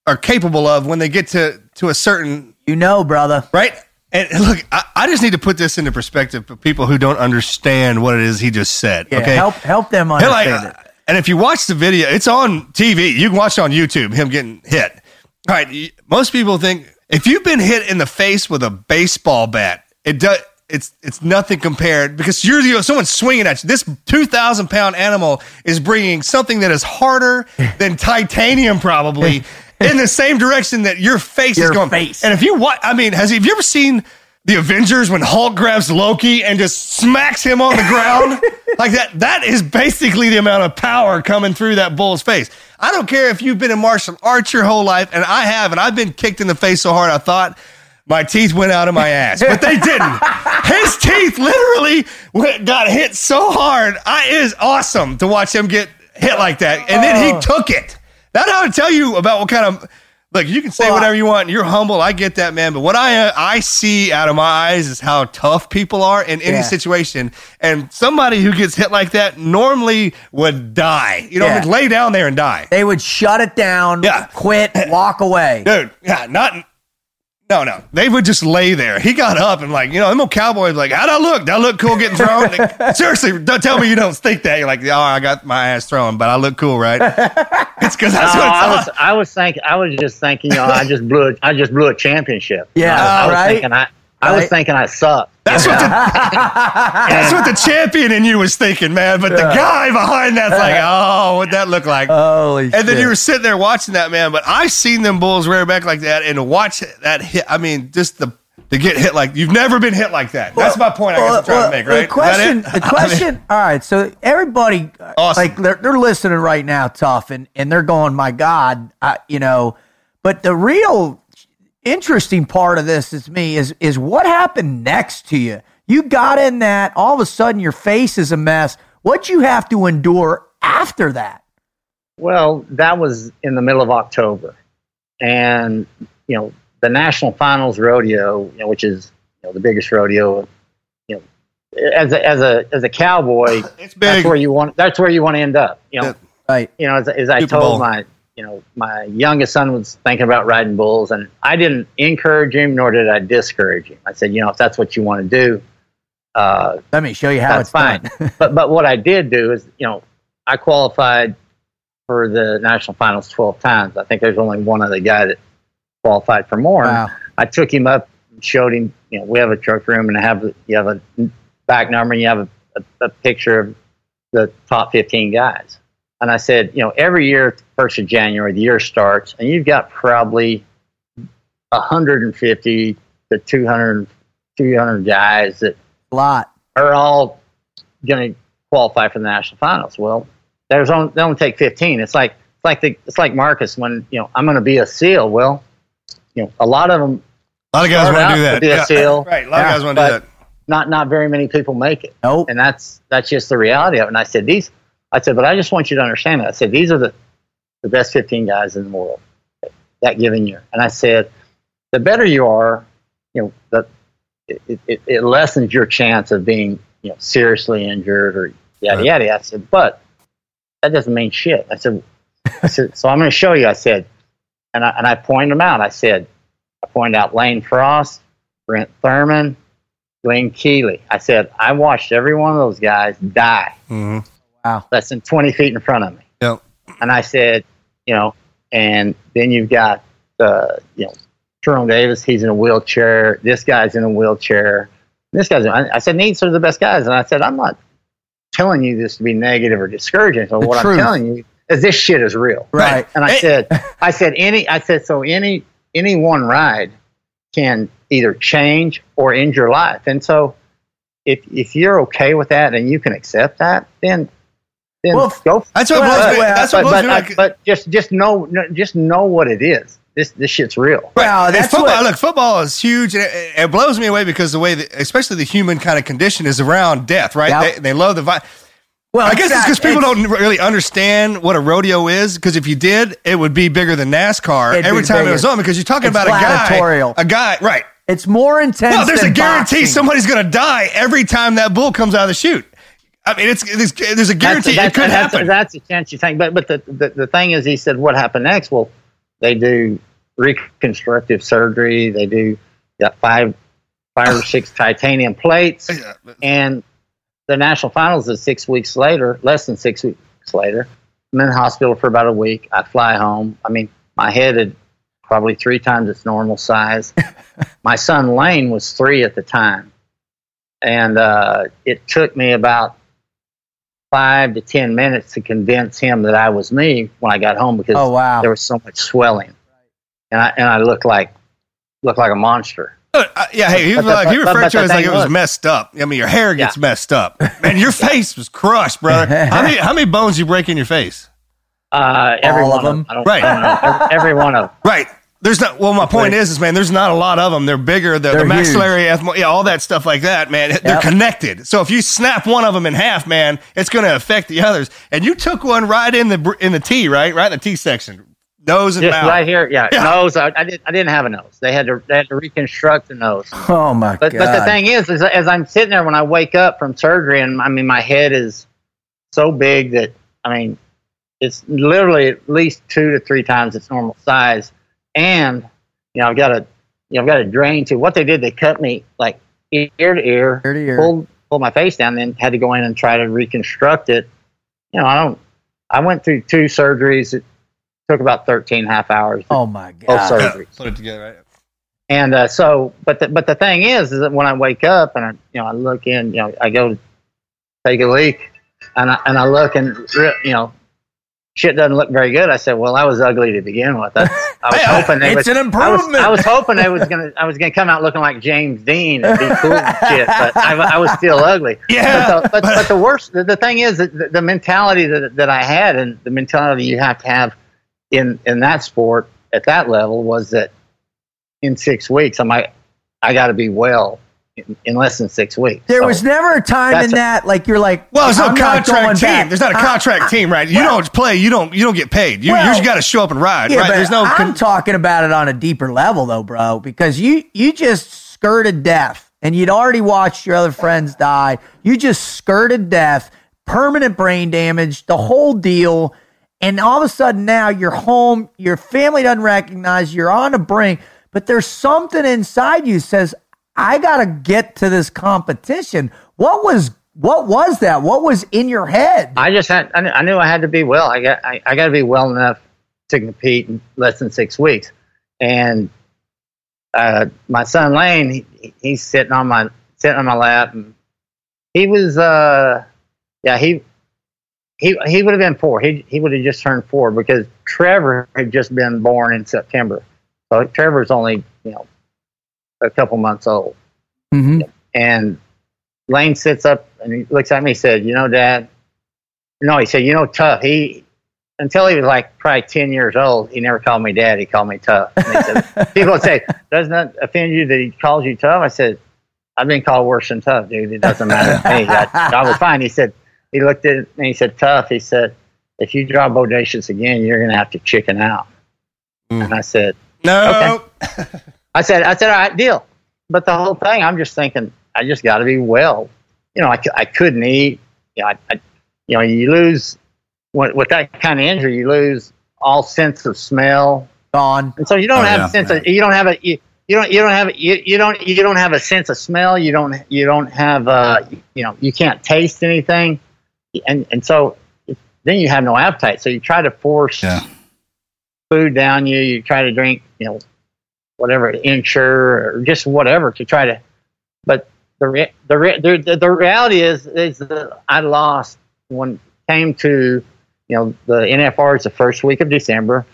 are capable of when they get to to a certain You know, brother. right. And look, I, I just need to put this into perspective for people who don't understand what it is he just said. Yeah. okay, Help help them Hey, like, understand it. And if you watch the video, it's on TV. You can watch it on YouTube. Him getting hit. All right. Most people think if you've been hit in the face with a baseball bat, it does. It's it's nothing compared because you're you know, someone's swinging at you. This two thousand pound animal is bringing something that is harder than titanium, probably in the same direction that your face is Your going. face. And if you what I mean, has have you ever seen the Avengers when Hulk grabs Loki and just smacks him on the ground like that? That is basically the amount of power coming through that bull's face. I don't care if you've been in martial arts your whole life, and I have, and I've been kicked in the face so hard I thought my teeth went out of my ass, but they didn't. His teeth literally went, got hit so hard. I, it is awesome to watch him get hit like that, and then he oh. took it. That ought to tell you about what kind of look. You can say Well, whatever you want. You're humble. I get that, man. But what I I see out of my eyes is how tough people are in any Yeah. situation. And somebody who gets hit like that normally would die. You know, Yeah. lay down there and die. They would shut it down, Yeah. quit, walk away. Dude, yeah, not. No, no. They would just lay there. He got up and like, you know, them old cowboys like, how'd I look? Did I look cool getting thrown? Like, seriously, don't tell me you don't think that. You're like, oh, I got my ass thrown, but I look cool, right? it's because that's No, what it's I on. was I was thinking I was just thinking, you know, I just blew it I just blew a championship. Yeah, I was right. thinking I I was thinking I sucked. That's what the that's what the champion in you was thinking, man. But the guy behind that's like, oh, what'd that look like? Holy and then shit. you were sitting there watching that, man. But I've seen them bulls rear back like that, and watch that hit. I mean, just the to get hit like you've never been hit like that. That's my point. I guess I'm trying to make. Right? The question, Is that it? the question. all right, so everybody, Awesome. like they're, they're listening right now, Tuff, and and they're going, my God, I, you know. But the real interesting part of this is me is is what happened next to you. You got in that, all of a sudden your face is a mess. What you have to endure after that? Well, that was in the middle of October, and you know the national finals rodeo, you know, which is you know the biggest rodeo. You know, as a as a as a cowboy, It's that's where you want. That's where you want to end up. You know, Yeah. Right. you know, as, as I Super told Bowl. my, you know, my youngest son was thinking about riding bulls, and I didn't encourage him, nor did I discourage him. I said, you know, if that's what you want to do, uh, Let me show you how that's it's fine. but but what I did do is, you know, I qualified for the national finals twelve times. I think there's only one other guy that qualified for more. Wow. I took him up, and showed him. You know, we have a truck room, and I have you have a back number, and you have a, a, a picture of the top fifteen guys. And I said, you know, every year, first of January, the year starts, and you've got probably 150 to 200, 200 guys that A lot. are all going to qualify for the national finals. Well, there's only they only take 15. It's like it's like the it's like Marcus when you know I'm going to be a SEAL. Well, you know a lot of them A lot of guys want to do to that. be a SEAL. Right. A lot Yeah, of guys want to do that. not not very many people make it, Nope. and that's that's just the reality of it. And I said these, I said, but I just want you to understand that. I said these are the the best 15 guys in the world that given year. And I said, the better you are, you know, the it, it, it lessens your chance of being you know seriously injured or yada Right. yada. I said, but that doesn't mean shit. I said, I said, so I'm going to show you. I said, and I and I pointed them out. I said, I pointed out Lane Frost, Brent Thurman, Glen Keeley. I said, I watched every one of those guys die mm-hmm. Mhm. less than 20 feet in front of me. Yep. And I said, you know, and then you've got, uh, you know, Jerome Davis, he's in a wheelchair. This guy's in a wheelchair. This guy's, I, I said, these are the best guys. And I said, I'm not telling you this to be negative or discouraging. So The what truth. I'm telling you is this shit is real. Right. And I Hey. said, I said, any, I said, so any, any one ride can either change or end your life. And so if, if you're okay with that and you can accept that, then, then Well, go. That's what Well, blows me. That's what but, blows but, me. I- but just, just know, just know what it is. This, this shit's real. Well, And that's football. what- Look, football is huge. And it, it blows me away because the way, that, especially the human kind of condition, is around death. Right? Yep. They, they love the. Vi- Well, I guess it's because people it's- don't really understand what a rodeo is. Because if you did, it would be bigger than NASCAR every be time it bigger. was on. Because you're talking It's about a guy, a guy, right? It's more intense. No, there's a guarantee boxing. somebody's going to die every time that bull comes out of the chute. I mean, it's, it's there's a guarantee That's, it could that's, happen. That's, a chance you think. But, but the, the, the thing is, he said, what happened next? Well, they do reconstructive surgery. They do got five, five or six titanium plates. Yeah, and the national finals is six weeks later, less than six weeks later, I'm in the hospital for about a week. I fly home. I mean, my head had probably three times its normal size. my son Lane was three at the time, and uh, it took me about five to ten minutes to convince him that I was me when I got home because Oh, wow. there was so much swelling, and I and I looked like looked like a monster. Uh, uh, yeah, hey, he, But was the- like, he referred but to it as like it was was- messed up. I mean, your hair gets Yeah. messed up, and your face was crushed, brother. How many how many bones you break in your face? Uh, every All of one them? I don't, Right. I don't know. Every, every one of them. Right. There's not. Well, my point is, is man, there's not a lot of them. They're bigger. The, They're the maxillary, ethmo- yeah, all that stuff like that, man. They're Yep. connected. So if you snap one of them in half, man, it's going to affect the others. And you took one right in the in the T, right, right in the T section, nose and Just mouth. right here, yeah. Yeah. Nose. I, I didn't. I didn't have a nose. They had to. They had to reconstruct the nose. Oh my But god! but the thing is, is as I'm sitting there when I wake up from surgery, and I mean my head is so big that I mean it's literally at least two to three times its normal size, and you know I've got a you know I've got a drain too. What they did, they cut me like ear to ear, Ear to ear. pulled pulled my face down, then had to go in and try to reconstruct it. You know I don't. I went through two surgeries. It took about 13 half hours. oh my god! Yeah, surgeries. put it together, right? And uh, so, but the, but the thing is, is that when I wake up and I, you know, I look in, you know, I go take a leak, and I and I look and you know, shit doesn't look very good. I said, well, I was ugly to begin with. I, I was hoping they it's was, an I was, improvement. I was hoping they was gonna, I was gonna come out looking like James Dean and be cool and shit, but I, I was still ugly. Yeah, But the, but, but the worst, the, the thing is that the, the mentality that, that I had and the mentality you have to have in, in that sport at that level was that in six weeks, I'm like I got to be well in, in less than six weeks. There So was never a time in a- that like you're like, Well, there's no I'm not going contract team. back. There's not a I- contract team, right? You well- don't play. You don't. You don't get paid. You Well- you just got to show up and ride, Yeah, right? but There's no. I'm con- talking about it on a deeper level, though, bro, because you you just skirted death, and you'd already watched your other friends die. You just skirted death, permanent brain damage, the whole deal, and all of a sudden now you're home. Your family doesn't recognize you, you're on the brink, but there's something inside you says, "I got to get to this competition." What was what was that? What was in your head? I just had, I knew, I had to be well. I got, I, I got to be well enough to compete in less than six weeks. And uh, my son Lane, he, he's sitting on my sitting on my lap, and he was, uh, yeah, he he he would have been four. He he would have just turned four because Trevor had just been born in September. So Trevor's only you know a couple months old. Mm-hmm. And Lane sits up and he looks at me. He said, "You know, Dad." No, he said, "You know, Tuff." He until he was like probably ten years old, he never called me Dad. He called me Tuff. And he said, People would say, "Doesn't that offend you that he calls you Tuff?" I said, "I've been called worse than Tuff, dude. It doesn't matter to me. I, I was fine." He said, "He looked at me and he said, Tuff." He said, "If you draw Bodacious again, you're gonna have to chicken out." And I said, no. I said, I said, all right, deal. But the whole thing, I'm just thinking, I just got to be well. You know, I, I couldn't eat. You know, I, I, you know, you lose with, with that kind of injury, you lose all sense of smell, Gone. and so you don't Oh, have yeah, a sense of you don't have a you, you don't you don't have you, you don't you don't have a sense of smell. You don't you don't have uh you know you can't taste anything, and and so then you have no appetite. So you try to force Yeah. food down you. You try to drink, you know, whatever Ensure or just whatever to try to. But the re- the re- the, the reality is is that I lost when came to you know the NFR is the first week of December.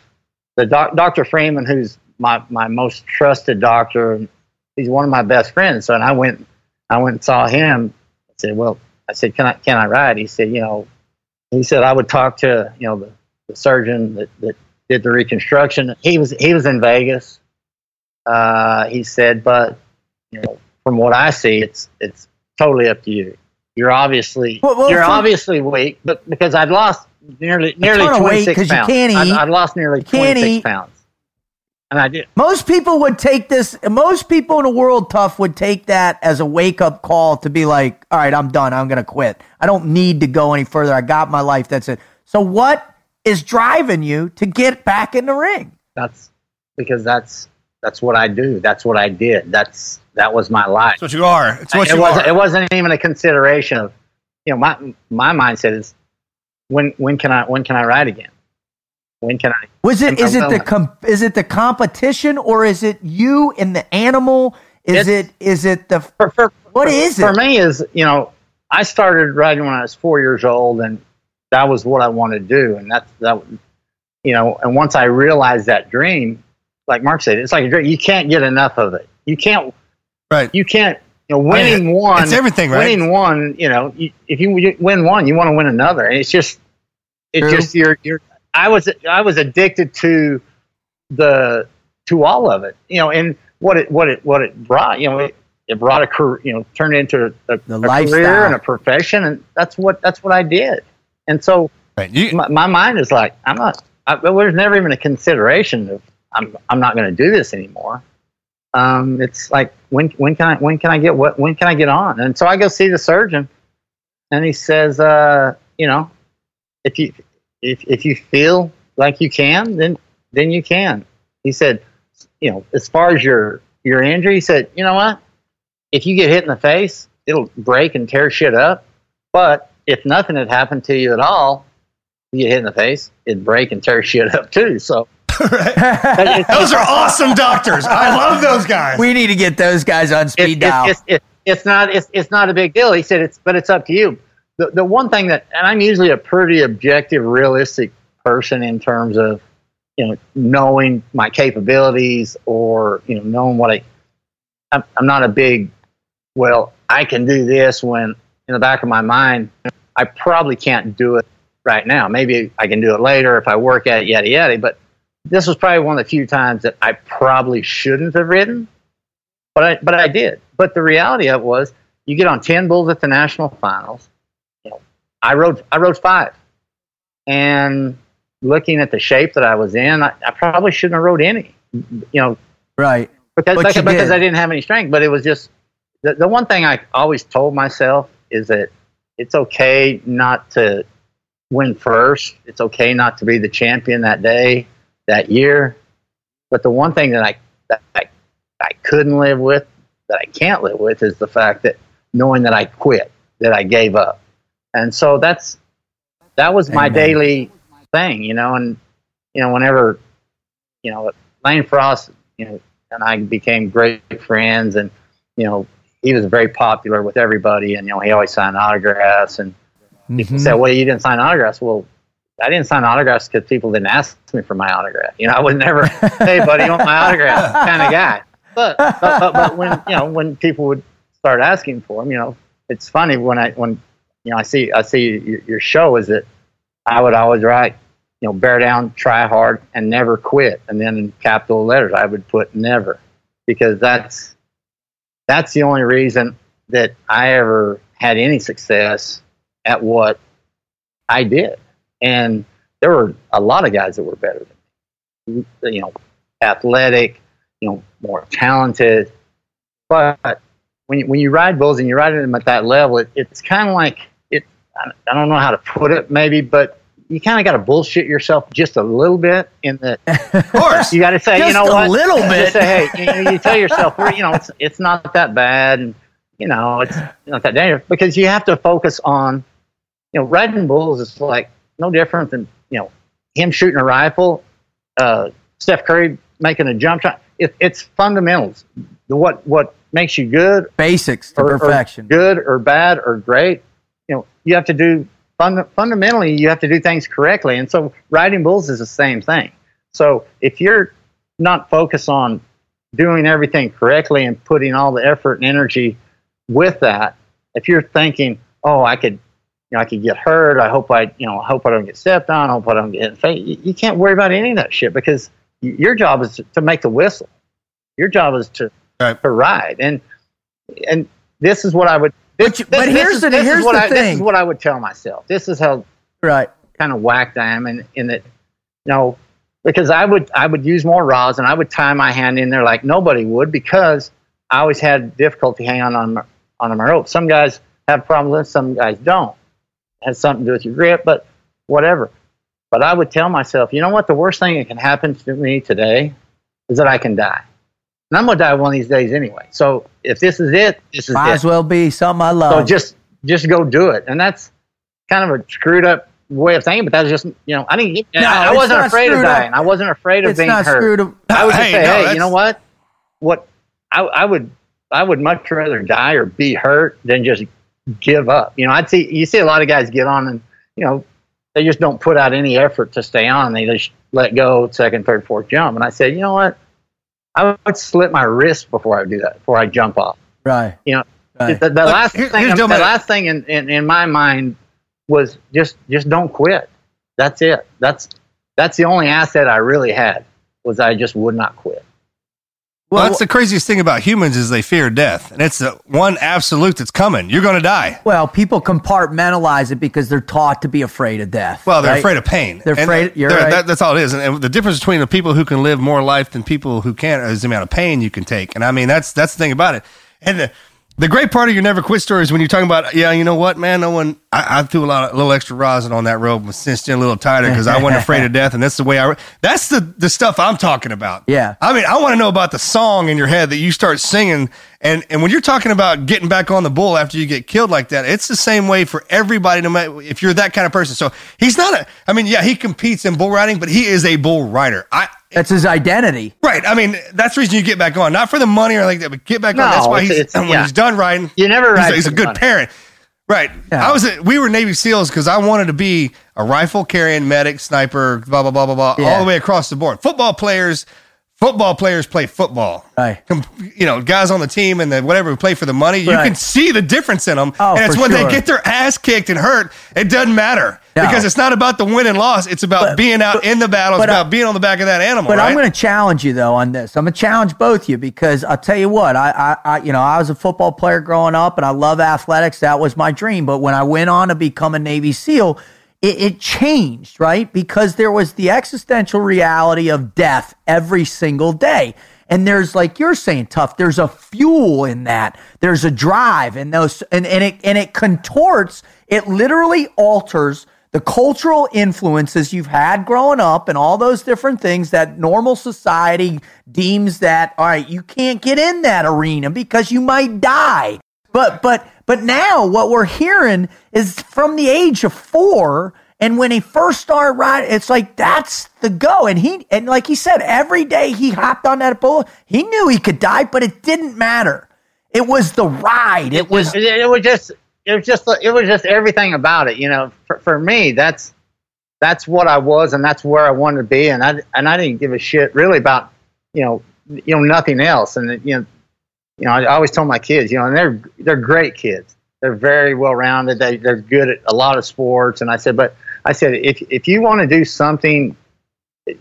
The doc, Dr. Freeman, who's my my most trusted doctor, he's one of my best friends. So and I went I went and saw him. I said, well, I said, can I can I ride? He said, you know, he said I would talk to you know the, the surgeon that, that did the reconstruction. He was he was in Vegas. Uh, he said, but you know, from what I see, it's it's totally up to you. You're obviously Well, well, you're from- obviously weak, but because I'd lost nearly nearly ton of weight 26 'cause you pounds. I'd. I'd lost nearly 26 eat. pounds, and I did. Most people would take this. Most people in the world Tuff would take that as a wake up call to be like, "All right, I'm done. I'm going to quit. I don't need to go any further. I got my life. That's it." So, what is driving you to get back in the ring? That's because that's that's what I do. That's what I did. That's that was my life. It's what you are. It's what it you wasn't. are. It wasn't even a consideration of, you know, my my mindset is, when when can I when can I ride again? When can I? Was it? when Is can it the com- is it the competition or is it you and the animal? Is It's- it is it the for, for, What for, is for me is you know I started riding when I was four years old and that was what I wanted to do and that's that you know and once I realized that dream like Mark said it's like a dream you can't get enough of it you can't Right. you can't you know winning mean, one it's everything, right? winning one you know you, if you win one you want to win another and it's just it's True. just you're you're I was I was addicted to the to all of it you know and what it what it what it brought you know it, it brought a career you know turned into a, a lifestyle. career and a profession and that's what that's what I did and so Right. You, my, my mind is like I'm not I, there's never even a consideration of I'm I'm not going to do this anymore. Um, it's like when when can I when can I get what when can I get on? And so I go see the surgeon and he says uh, you know if you if if you feel like you can then then you can. He said you know as far as your your injury he said you know what? If you get hit in the face it'll break and tear shit up but if nothing had happened to you at all you get hit in the face it'd break and tear shit up too. So those are awesome doctors. I love those guys. we need to get those guys on speed it, dial. it's, it, it's not it's, it's not a big deal. He said it's but it's up to you. The the one thing that and I'm usually a pretty objective, realistic person in terms of you know knowing my capabilities or you know knowing what I I'm, I'm not a big well I can do this when in the back of my mind I probably can't do it right now. Maybe I can do it later if I work at it, yada yada. But this was probably one of the few times that I probably shouldn't have ridden but I but I did. But the reality of it was, you get on ten bulls at the national finals. You know, I rode I rode five, and looking at the shape that I was in, I, I probably shouldn't have rode any. You know, right. because you because did. I didn't have any strength. But it was just the the one thing I always told myself is that it's okay not to win first. It's okay not to be the champion that day, that year. But the one thing that I that I, I couldn't live with, that I can't live with, is the fact that knowing that I quit, that I gave up, and so that's that was my Amen. daily thing, you know. And you know, whenever you know Lane Frost, you know, and I became great friends, and you know, he was very popular with everybody, and you know, he always signed autographs, and people Mhm. said, "Well, you didn't sign autographs." Well, I didn't sign autographs because people didn't ask me for my autograph. You know, I was never, "Hey, buddy, you want my autograph?" kind of guy. But, but but but when you know when people would start asking for them, you know, it's funny when I when you know I see I see your, your show is that I would always write, you know, bear down, try hard, and never quit, and then in capital letters I would put never, because that's that's the only reason that I ever had any success at what I did. And there were a lot of guys that were better than me, mm, you know, athletic, you know, more talented. But when you, when you ride bulls and you ride them at that level, it, it's kind of like it. I don't know how to put it, maybe, but you kind of got to bullshit yourself just a little bit in the Of course. you got to say, you know a what? little bit. say, hey, you, you tell yourself, well, you know, it's it's not that bad, and you know, it's not that dangerous because you have to focus on, you know, riding bulls is like no different than you know him shooting a rifle, uh, Steph Curry making a jump shot. It, it's fundamentals. The what what makes you good Basics to or, or perfection. good or bad or great. You know, you have to do fund, fundamentally. You have to do things correctly, and so riding bulls is the same thing. So if you're not focused on doing everything correctly and putting all the effort and energy with that, if you're thinking, "Oh, I could, you know, I could get hurt. I hope I, you know, hope I don't get stepped on. I hope I don't get hit in the face," you, can't worry about any of that shit because your job is to, make the whistle. Your job is to Right. to ride, and and this is what I would. This, But you- this- but here's is, the- this is here's what the I, This is what I would tell myself. This is how Right. kind of whacked I am in, in that, you know, because I would I would use more rods and I would tie my hand in there like nobody would because I always had difficulty hanging on on, on my rope. Some guys have problems some guys don't. Has something to do with your grip, but whatever. But I would tell myself, you know what? The worst thing that can happen to me today is that I can die. And I'm gonna die one of these days anyway. So if this is it, this is Might it. as well be something I love. So just just go do it, and that's kind of a screwed up way of thinking, but that's just you know I didn't. Get, No, I, I wasn't afraid of screwed up. dying. I wasn't afraid of It's being hurt. screwed up. I would just Hey, say, no, hey, you know what? What I, I would I would much rather die or be hurt than just give up. You know, I'd see you see a lot of guys get on and you know they just don't put out any effort to stay on. They just let go second, third, fourth jump. And I said, you know what? I would slit my wrist before I would do that. Before I jump off. Right. You know, Right. the, the Look, last here- thing, the last thing in, in, in my mind was just just don't quit. That's it. That's that's the only asset I really had was I just would not quit. Well, Well, that's the craziest thing about humans is they fear death, and it's the one absolute that's coming. You're going to die. Well, people compartmentalize it because they're taught to be afraid of death. Well, they're right? afraid of pain. They're And afraid- you're they're- right. that- that's all it is. And, and the difference between the people who can live more life than people who can't is the amount of pain you can take. And I mean, that's that's the thing about it. And the, the great part of your never quit story is when you're talking about, yeah, you know what, man, no one. I, I threw a lot, of, a little extra rosin on that rope, and cinched it a little tighter because I wasn't afraid of death, and that's the way I. That's the the stuff I'm talking about. Yeah. I mean, I want to know about the song in your head that you start singing, and and when you're talking about getting back on the bull after you get killed like that, it's the same way for everybody. No matter if you're that kind of person. So he's not a. I mean, yeah, he competes in bull riding, but he is a bull rider. I That's his identity. right. I mean, that's the reason you get back on, not for the money or like that, but get back on. That's why he's when yeah. he's done riding. You never he's, ride a, he's a good money. parent. Right. Yeah. I was. At, we were Navy SEALs because I wanted to be a rifle carrying medic, sniper, blah blah blah blah blah, Yeah. all the way across the board. Football players, football players play football. Right. Com- you know, guys on the team and the whatever who play for the money, you can see the difference in them. Oh, and it's when sure. they get their ass kicked and hurt, it doesn't matter No. because it's not about the win and loss. It's about But- being out but- in the battle. It's but about being on the back of that animal. But right? I'm going to challenge you though on this. I'm going to challenge both of you because I'll tell you what. I, I, I, you know, I was a football player growing up, and I love athletics. That was my dream. But when I went on to become a Navy SEAL, it, it changed, right? Because there was the existential reality of death every single day. And there's like you're saying, Tuff. There's a fuel in that. There's a drive, and those, and, and it and it contorts. It literally alters the cultural influences you've had growing up and all those different things that normal society deems that all right you can't get in that arena because you might die. But but but now what we're hearing is from the age of 4 and when he first started riding it's like that's the go. And he and like he said every day he hopped on that bull he knew he could die but it didn't matter. It was the ride. It was it, it was just it was just it was just everything about it you know. For, for me that's that's what i was and that's where i wanted to be and i and i didn't give a shit really about you know you know nothing else. And you know you know i always told my kids you know and they're they're great kids. They're very well rounded they, they're good at a lot of sports. And i said but i said if if you want to do something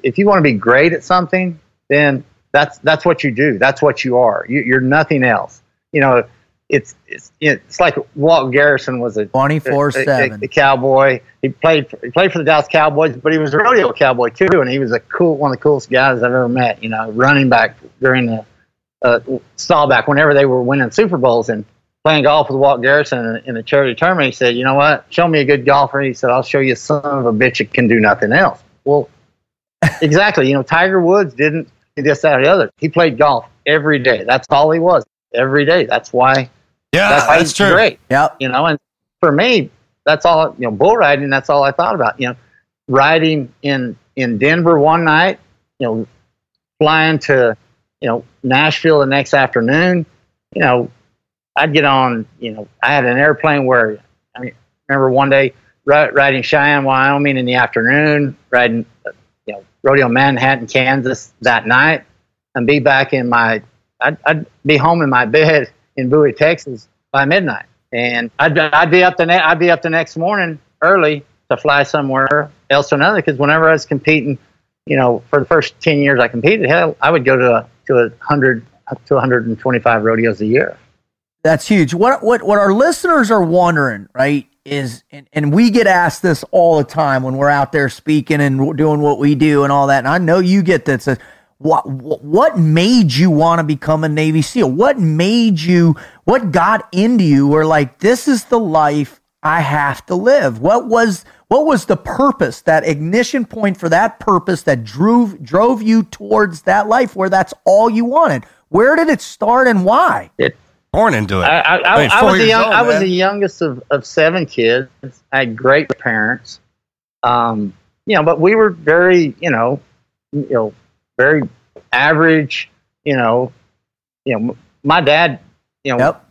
if you want to be great at something then that's that's what you do. That's what you are. You, you're nothing else. You know it's it's it's like Walt Garrison was a 24/7. a, a, a cowboy. He played he played for the Dallas Cowboys, but he was a rodeo cowboy too, and he was a cool one of the coolest guys I've ever met. You know, running back during the uh, Staubach whenever they were winning Super Bowls and playing golf with Walt Garrison in, in the charity tournament. He said, "You know what? Show me a good golfer." He said, "I'll show you a son of a bitch that can do nothing else." Well, exactly. You know, Tiger Woods didn't this, that, or the other. He played golf every day. That's all he was every day. That's why yeah, that's, that's true. great. Yep. You know, and for me, that's all. You know, bull riding. That's all I thought about. You know, riding in in Denver one night. You know, flying to you know Nashville the next afternoon. You know, I'd get on. You know, I had an airplane where I mean, remember one day riding Cheyenne, Wyoming in the afternoon, riding uh, you know rodeo Manhattan, Kansas that night, and be back in my. I'd, I'd be home in my bed in Bowie, Texas by midnight, and I'd I'd be up the ne- I'd be up the next morning early to fly somewhere else or another because whenever I was competing, you know, for the first ten years I competed, hell, I would go to to a hundred up to 125 rodeos a year. That's huge. What what what our listeners are wondering, right, is and, and we get asked this all the time when we're out there speaking and doing what we do and all that. And I know you get this. What what what made you want to become a Navy SEAL? What made you? What got into you? Where like this is the life I have to live. What was what was the purpose? That ignition point for that purpose that drove drove you towards that life where that's all you wanted. Where did it start and why? Born into it. I, I, I, mean, I four was the young, old, I was the youngest of, of seven kids. I had great parents. Um, you know, but we were very, you know, you know, very average. You know, you know, my dad, you know, Yep.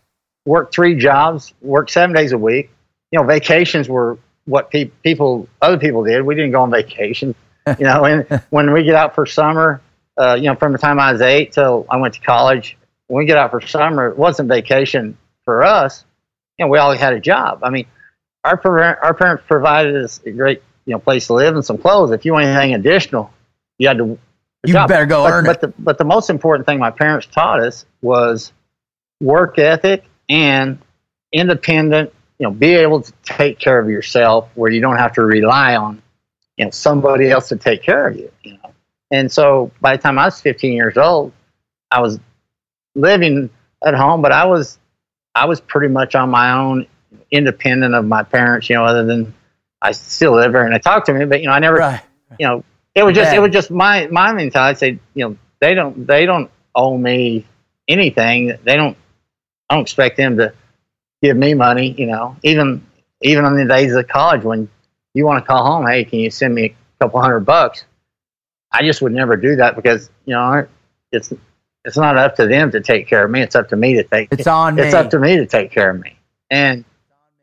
worked three jobs, worked seven days a week. You know, vacations were what pe- people, other people did. We didn't go on vacation. You know, and when we get out for summer, uh, you know, from the time I was eight till I went to college, when we get out for summer, it wasn't vacation for us. You know, we all had a job. I mean, our parent, our parents provided us a great, you know, place to live and some clothes. If you want anything additional, you had to. You job. better go but, earn but it. The, but the most important thing my parents taught us was work ethic and independent. You know, be able to take care of yourself where you don't have to rely on, you know, somebody else to take care of you. You know, and so by the time I was 15 years old, I was living at home, but I was I was pretty much on my own, independent of my parents. You know, other than I still live there and they talk to me, but you know, I never Right. you know, it was just Yeah. it was just my my mentality. I'd say, you know, they don't they don't owe me anything. They don't I don't expect them to give me money, you know. Even even on the days of college when you want to call home, hey, can you send me a couple hundred bucks? I just would never do that because, you know, it's it's not up to them to take care of me. It's up to me to take It's on me. it's me. up to me to take care of me. And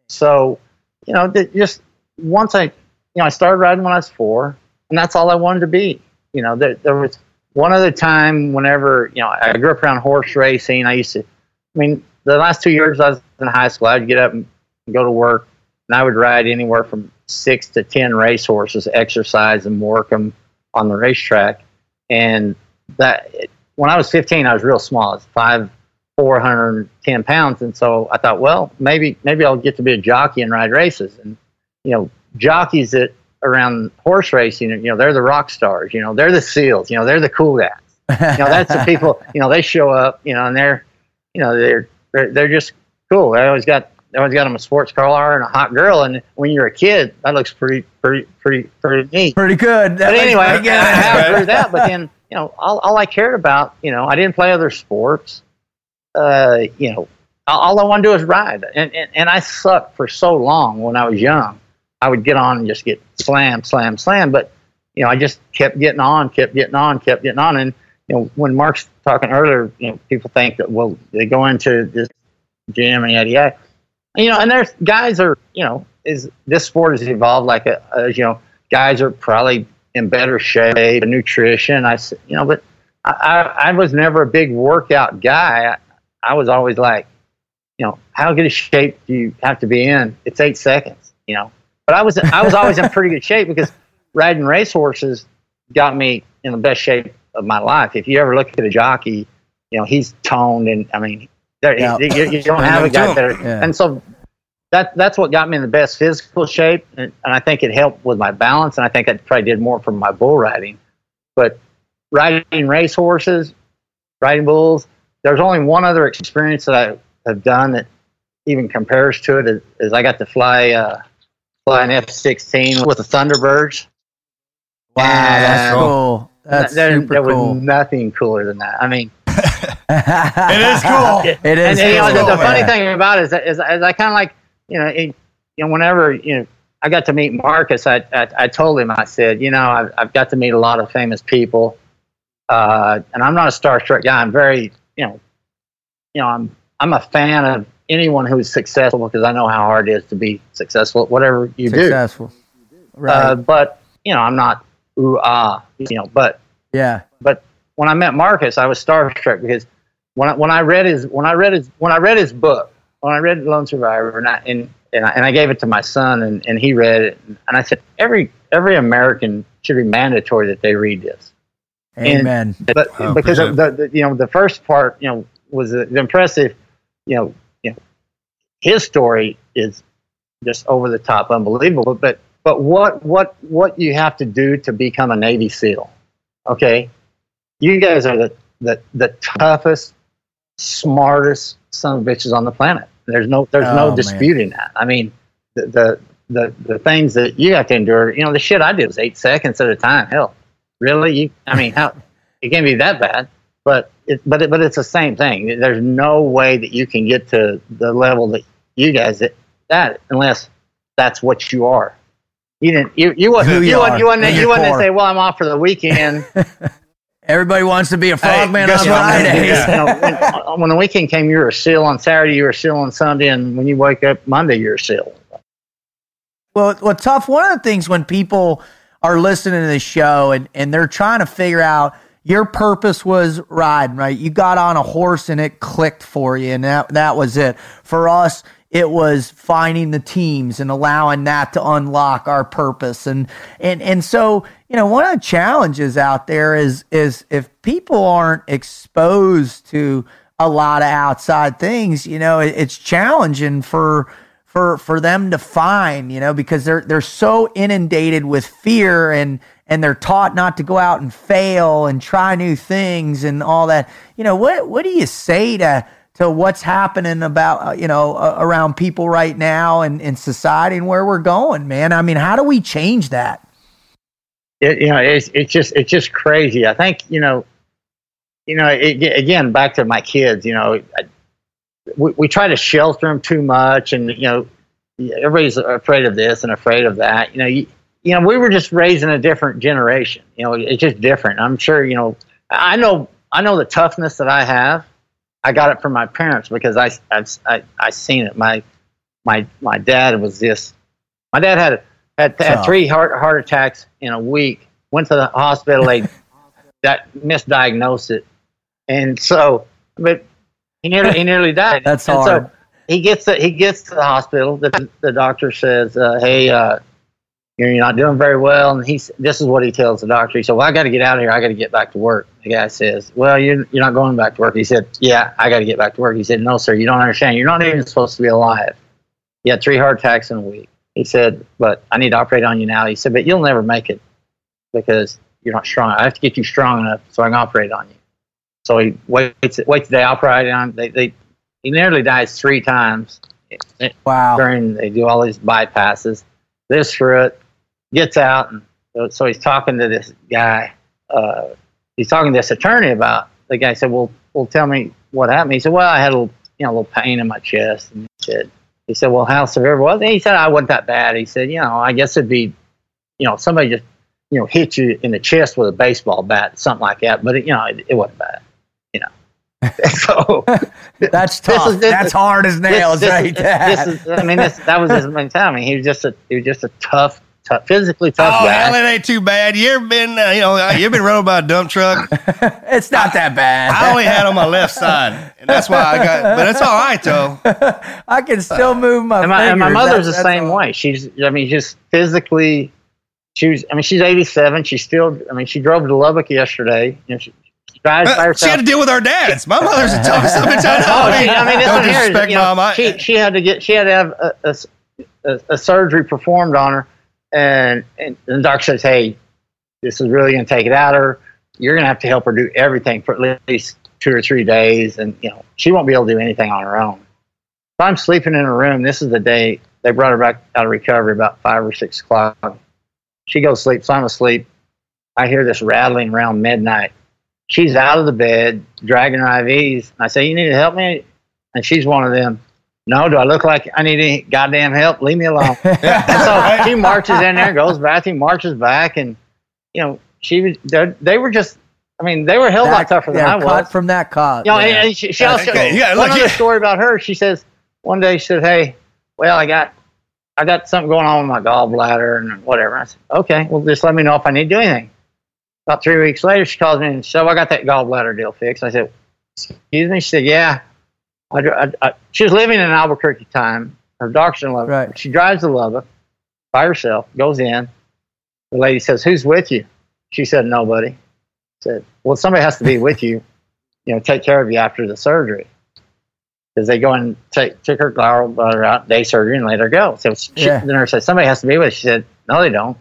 so, you know, just once I, you know, I started riding when I was four, and that's all I wanted to be. You know, there, there was one other time whenever, you know, I grew up around horse racing. I used to, I mean, the last two years I was in high school, I'd get up and go to work, and I would ride anywhere from six to 10 race horses, exercise and work them on the racetrack. And that, when I was 15, I was real small. I was five, 410 pounds. And so I thought, well, maybe, maybe I'll get to be a jockey and ride races. And, you know, jockeys that around horse racing, you know, they're the rock stars, you know, they're the seals, you know, they're the cool guys. You know, that's the people, you know, they show up, you know, and they're, you know, they're, they're, they're just cool. They always got, they always got them a sports car and a hot girl. And when you're a kid, that looks pretty, pretty, pretty, pretty neat Pretty good. That but anyway. I have heard that. But then, you know, all, all I cared about, you know, I didn't play other sports. Uh, you know, all, I wanted to do was ride, and, and and I sucked for so long when I was young. I would get on and just get slam, slam, slam. But you know, I just kept getting on, kept getting on, kept getting on. And you know, when Mark's talking earlier, you know, people think that well, they go into this gym and yada yada. You know, and there's guys are, you know, is this sport has evolved like a, you know, guys are probably in better shape, nutrition. I, you know, but I, I, I was never a big workout guy. I, I was always like, you know, how good a shape do you have to be in? It's eight seconds, you know. But I was I was always in pretty good shape because riding racehorses got me in the best shape of my life. If you ever look at a jockey, you know he's toned and I mean, there, Yeah. you, you- you don't have a guy better. Yeah. And so that that's what got me in the best physical shape, and, and I think it helped with my balance, and I think I probably did more from my bull riding. But riding racehorses, riding bulls, there's only one other experience that I have done that even compares to it. Is, is I got to fly uh, fly an F-16 with the Thunderbirds. Wow, that's cool. That's there, super there cool. was nothing cooler than that. I mean, it is cool. It is. and, and, you know, the, the funny thing about it is, that, is, is I kind of like, you know, it, you know, whenever you know, I got to meet Marcus, I, I, I told him, I said, you know, I've, I've got to meet a lot of famous people, uh, and I'm not a starstruck guy. I'm very, you know, you know, I'm I'm a fan of anyone who's successful because I know how hard it is to be successful at whatever you do. Successful. Right. Uh, but you know, I'm not ooh ah, you know, but yeah. but when I met Marcus, I was starstruck because when I, when I read his when I read his when I read his book when I read Lone Survivor and I and and I, and I gave it to my son and, and he read it and I said every every American should be mandatory that they read this. And- Amen. But Oh, because of the, the you know the first part you know was the, the impressive you know his story is just over the top unbelievable but but what what what you have to do to become a Navy SEAL okay? You guys are the the, the toughest smartest son of bitches on the planet. There's no there's Oh, no man. disputing that. I mean the, the the the things that you have to endure you know the shit I did was eight seconds at a time. Hell really? You I mean how it can't be that bad but it but it, but it's the same thing. There's no way that you can get to the level that you guys that, that unless that's what you are you didn't you you Who wasn't you you, are wasn't you wasn't you your wasn't say well I'm off for the weekend. Everybody wants to be a frogman guess on what? Fridays. you know, when, when the weekend came, you were a seal on Saturday, you were a seal on Sunday, and when you wake up Monday, you're a seal. Well, well, Tuff. One of the things when people are listening to the show and, and they're trying to figure out your purpose was riding, right? You got on a horse and it clicked for you, and that that was it. For us, it was finding the teams and allowing that to unlock our purpose. And and and so, you know, one of the challenges out there is is if people aren't exposed to a lot of outside things, you know, it, it's challenging for for for them to find, you know, because they're they're so inundated with fear and and they're taught not to go out and fail and try new things and all that. You know, what what do you say to to what's happening about uh, you know around people right now and in society and where we're going, man? I mean, how do we change that? It, you know, it's it's just it's just crazy. I think you know, you know, it, again back to my kids. You know, I, we we try to shelter them too much, and you know, everybody's afraid of this and afraid of that. You know, you, you know, we were just raising a different generation. You know, it's just different. I'm sure. You know, I know I know the toughness that I have. I got it from my parents because I I've, I I seen it. My my my dad was this. My dad had had, had three heart heart attacks in a week. Went to the hospital. They that misdiagnosed it, and so but he nearly he nearly died. That's and hard. So he gets to, he gets to the hospital. The, the doctor says, uh, "Hey, uh, you're not doing very well." And he's this is what he tells the doctor. He said, "Well, I got to get out of here. I got to get back to work." The guy says, "Well, you're you're not going back to work." He said, "Yeah, I got to get back to work." He said, "No, sir, you don't understand. You're not even supposed to be alive. You had three heart attacks in a week." He said, "But I need to operate on you now." He said, "But you'll never make it because you're not strong. I have to get you strong enough so I can operate on you." So he waits waits the day operate on. They they he nearly dies three times Wow. during they do all these bypasses. This for it gets out, and so, so he's talking to this guy. Uh, he's talking to this attorney about the guy. Said, "Well, well, tell me what happened." He said, "Well, I had a little, you know, a little pain in my chest." And he said, "He said, well, how severe was it?" He said, "I wasn't that bad." He said, "You know, I guess it'd be, you know, somebody just, you know, hit you in the chest with a baseball bat, something like that. But it, you know, it, it wasn't bad." You know. so That's This tough. is- this That's is- hard as nails, this, right? This, this is, I mean, this, that was his mentality. He was just a, he was just a tough, tough, physically tough Oh, guy. hell, it ain't too bad. You ever been, uh, you know, you ever been run over by a dump truck? it's not that bad. I only had on my left side, and that's why I got. But it's all right though. I can still move my and my, and my mother's That's- the same all. way. She's, I mean, just physically, she was. I mean, she's 87. She still. I mean, she drove to Lubbock yesterday. You know, she, she drives by Uh, She had to deal with our dads. My mother's the toughest bitch I know. Oh, she, I mean, this don't one here, is, disrespect you know, mom. I, she she had to get she had to have a, a, a, a surgery performed on her, and, and the doctor says, "Hey, this is really going to take it out of her. You're going to have to help her do everything for at least two or three days, and you know she won't be able to do anything on her own." So I'm sleeping in her room. This is the day they brought her back out of recovery about five or six o'clock. She goes to sleep, so I'm asleep. I hear this rattling around midnight. She's out of the bed, dragging her IVs. I say, "You need to help me," and she's one of them. No, do I look like I need any goddamn help? Leave me alone. and so she marches in there, goes back, he marches back, and you know she was. they're- were just. I mean, they were a hell of a lot That- tougher than yeah, I was. from that cut. You know, yeah. and, and she, she also okay. Yeah, one look, other you- story about her. She says one day she said, "Hey, well, I got I got something going on with my gallbladder and whatever." I said, "Okay, well, just let me know if I need to do anything." About three weeks later, she calls me and said, "Oh, I got that gallbladder deal fixed." I said, "Excuse me." She said, "Yeah." I, I, I, she was living in Albuquerque time. Her doctor's in Lubbock. Right. She drives to Lubbock by herself. Goes in. The lady says, "Who's with you?" She said, "Nobody." Said, "Well, somebody has to be with you. You know, take care of you after the surgery." Because they go and take took her gallbladder out, day surgery, and let her go. So she, Yeah. the nurse said, "Somebody has to be with." you." She said, "No, they don't."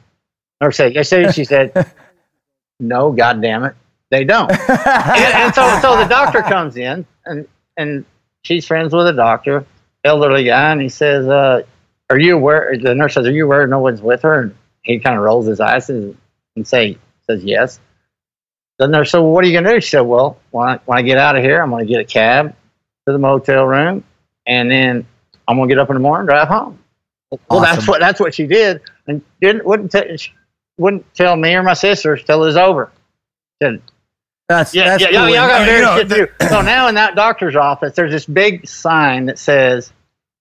Nurse said, "Yes, they. She said, "No, God damn it, they don't." and, and so, so the doctor comes in, and and she's friends with a doctor, elderly guy, and he says, uh, "Are you aware?" The nurse says, "Are you aware no one's with her?" And he kind of rolls his eyes and, and say, says, "Yes." The nurse said, "Well, what are you going to do?" She said, "Well, when I, when I get out of here, I'm going to get a cab to the motel room, and then I'm going to get up in the morning and drive home." Well, that's what that's what she did, and didn't wouldn't t- wouldn't tell me or my sisters till it was over. Said, That's yeah, that's yeah, y'all, cool. y'all got And, very you know, shit to do. So now in that doctor's office, there's this big sign that says,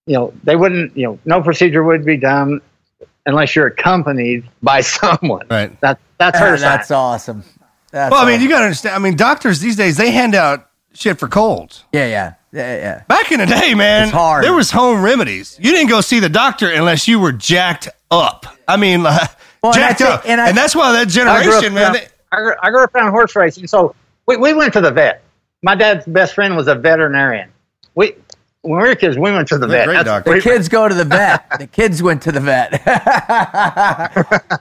you know, they wouldn't, you know, no procedure would be done unless you're accompanied by someone. Right. That that's her sign. that's awesome. That's Well, I mean, awesome. you got to understand. I mean, doctors these days they hand out shit for colds. yeah, yeah, yeah, yeah. Back in the day, man, It's hard. there was home remedies. You didn't go see the doctor unless you were jacked up. I mean, like, Well, and jacked I up, think- and and, I- that's why that I grew up generation, man. They, I, grew, I grew up around horse racing, so we, we went to the vet. My dad's best friend was a veterinarian. We when we were kids, we went to the He's a vet. great That's- doctor. The kids go to the vet. The kids went to the vet.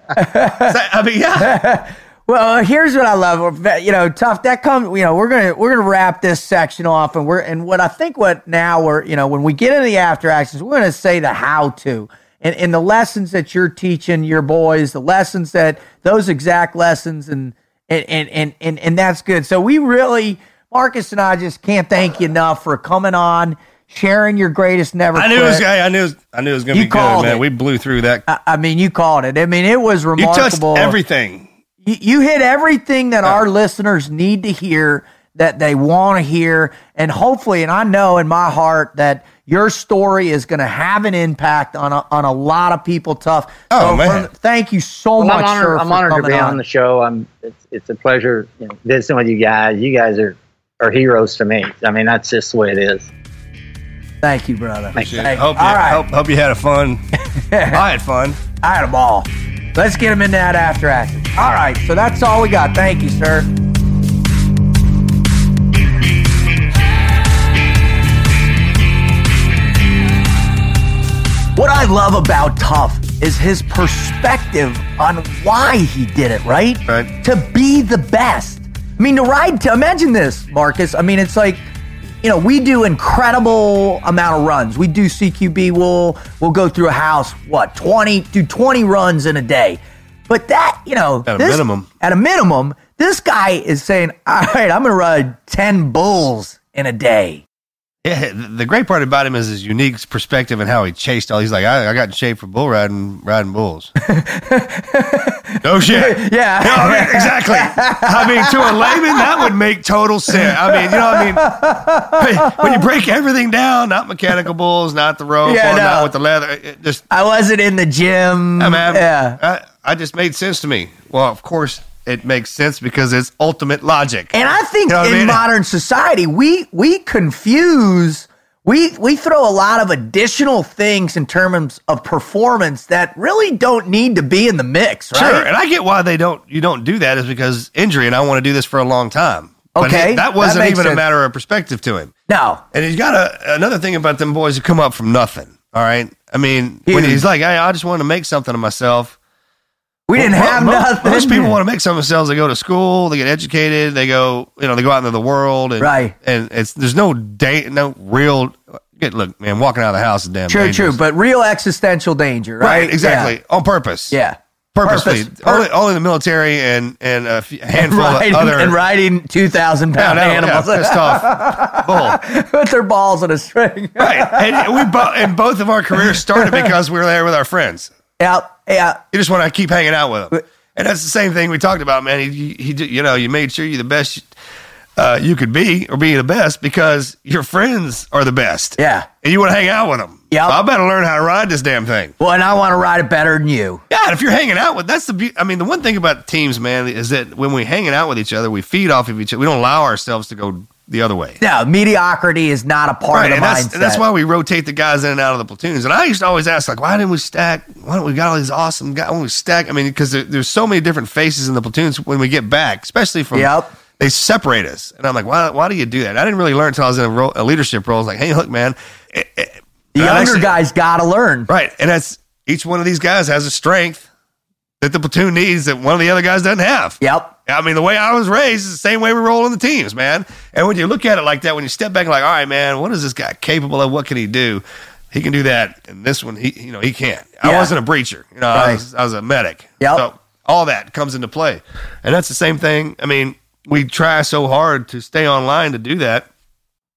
I mean, yeah, Well, here's what I love. You know, Tuff. That comes. You know, we're gonna we're gonna wrap this section off, and we're and what I think what now we're you know when we get into the after actions, we're gonna say the how to and and the lessons that you're teaching your boys, the lessons that those exact lessons, and and and and and, and that's good. So we really, Marcus and I, just can't thank you enough for coming on, sharing your greatest never. I knew it was. I knew. It was, I knew it was going to be good, man. it. We blew through that. I, I mean, you called it. I mean, it was remarkable. you touched everything. you, you hit everything that our listeners need to hear that they want to hear and hopefully and i know in my heart that your story is going to have an impact on a, on a lot of people Tuff Oh, So, man. from- thank you so Well, much I'm sir, honored, I'm for honored to be on. the show. I'm. It's, it's a pleasure you know, visiting with you guys. You guys are are heroes to me. I mean, that's just the way it is. thank you brother Thank you. Thank Hope you, all right hope, hope you had a fun. I had fun. i had a ball let's get them in that after action all right so that's all we got thank you sir What I love about Tuff is his perspective on why he did it, right? Right. To be the best. I mean, to ride to imagine this, Marcus. I mean, it's like, you know, we do incredible amount of runs. We do CQB. We'll we'll go through a house, what, 20, do 20 runs in a day. But that, you know, At a this- minimum. At a minimum, this guy is saying, all right, I'm gonna ride 10 bulls in a day. Yeah, the great part about him is his unique perspective and how he chased all. He's like, I, I got in shape for bull riding, riding bulls. no shit. Yeah. No, I mean, exactly. I mean, to a layman, that would make total sense. I mean, you know what I mean? When you break everything down, not mechanical bulls, not the rope, Yeah, or no. not with the leather, just, I wasn't in the gym. I mean, yeah. I, I just made sense to me. Well, of course, it makes sense because it's ultimate logic. And I think You know in I mean? modern society, we we confuse we we throw a lot of additional things in terms of performance that really don't need to be in the mix, right? Sure, and I get why they don't. You don't do that is because injury, and I want to do this for a long time. Okay, he- that that wasn't makes even a matter of perspective to him. No. And he's got a, another thing about them boys who come up from nothing. All right, I mean, when he's like, "Hey, I just want to make something of myself." We didn't Mo- have mo- nothing. Most people want to make something of themselves. They go to school, they get educated, they go, you know, they go out into the world, and, Right. And it's there's no day, no real. Look, man, walking out of the house is damn True, dangerous. true, but real existential danger, right? right, exactly, on purpose. Yeah. purposely. Purpose. only, only the military and and a few- And handful riding, of other and riding two thousand Yeah, pound no, yeah, animals pissed off bull. with their balls in a string. Right, and we bo- and both of our careers started because we were there with our friends. Yeah, yeah. You just want to keep hanging out with them, and that's the same thing we talked about, man. He, he, he you know, you made sure you're the best uh, you could be, or be the best, because your friends are the best. Yeah. and you want to hang out with them. Yep. So I better learn how to ride this damn thing. Well, and I want to ride it better than you. Yeah, and if you're hanging out with, that's the. Be- I mean, the one thing about teams, man, is that when we're hanging out with each other, we feed off of each other. We don't allow ourselves to go the other way. No, mediocrity is not a part Right, of and the that's, mindset. and that's why we rotate the guys in and out of the platoons. And I used to always ask, like, why didn't we stack? Why don't we got all these awesome guys? Why don't we stack? I mean, because there, there's so many different faces in the platoons when we get back, especially from. Yep. They separate us, and I'm like, why? Why do you do that? I didn't really learn until I was in a, role, a leadership role. I was like, hey, look, man, eh, eh, the younger actually- guys got to learn. right? And that's each one of these guys has a strength that the platoon needs that one of the other guys doesn't have. Yep. I mean, the way I was raised is the same way we roll in the teams, man. And when you look at it like that, when you step back, like, all right, man, what is this guy capable of? What can he do? He can do that, and this one, he, you know, he can't. I wasn't a breacher, you know, I, was, I was a medic. Yep. So all that comes into play, and that's the same thing. I mean, we try so hard to stay online to do that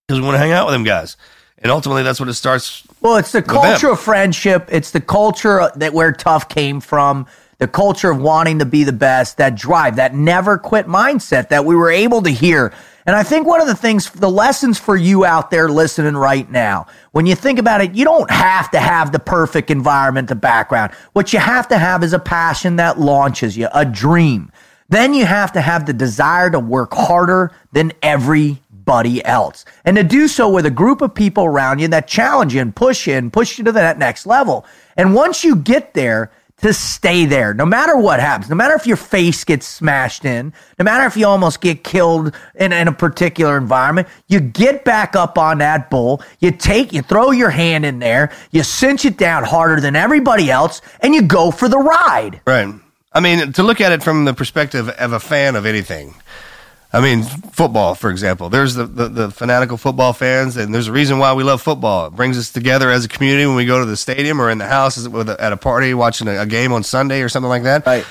because we want to hang out with them guys. and ultimately that's what it starts. Well, it's the them. culture of friendship. It's the culture that where Tuff came from. The culture of wanting to be the best, that drive, that never quit mindset that we were able to hear. And I think one of the things, the lessons for you out there listening right now, when you think about it, you don't have to have the perfect environment, the background. What you have to have is a passion that launches you, a dream. Then you have to have the desire to work harder than everybody else. And to do so with a group of people around you that challenge you and push you and push you to that next level. And once you get there, to stay there, no matter what happens, no matter if your face gets smashed in, no matter if you almost get killed in, in a particular environment, you get back up on that bull, you take, you throw your hand in there, you cinch it down harder than everybody else, and you go for the ride. Right. I mean, to look at it from the perspective of a fan of anything. I mean, football, for example. There's the, the, the, fanatical football fans, and there's a reason why we love football. It brings us together as a community when we go to the stadium or in the house with a, at a party watching a, game on Sunday or something like that. Right.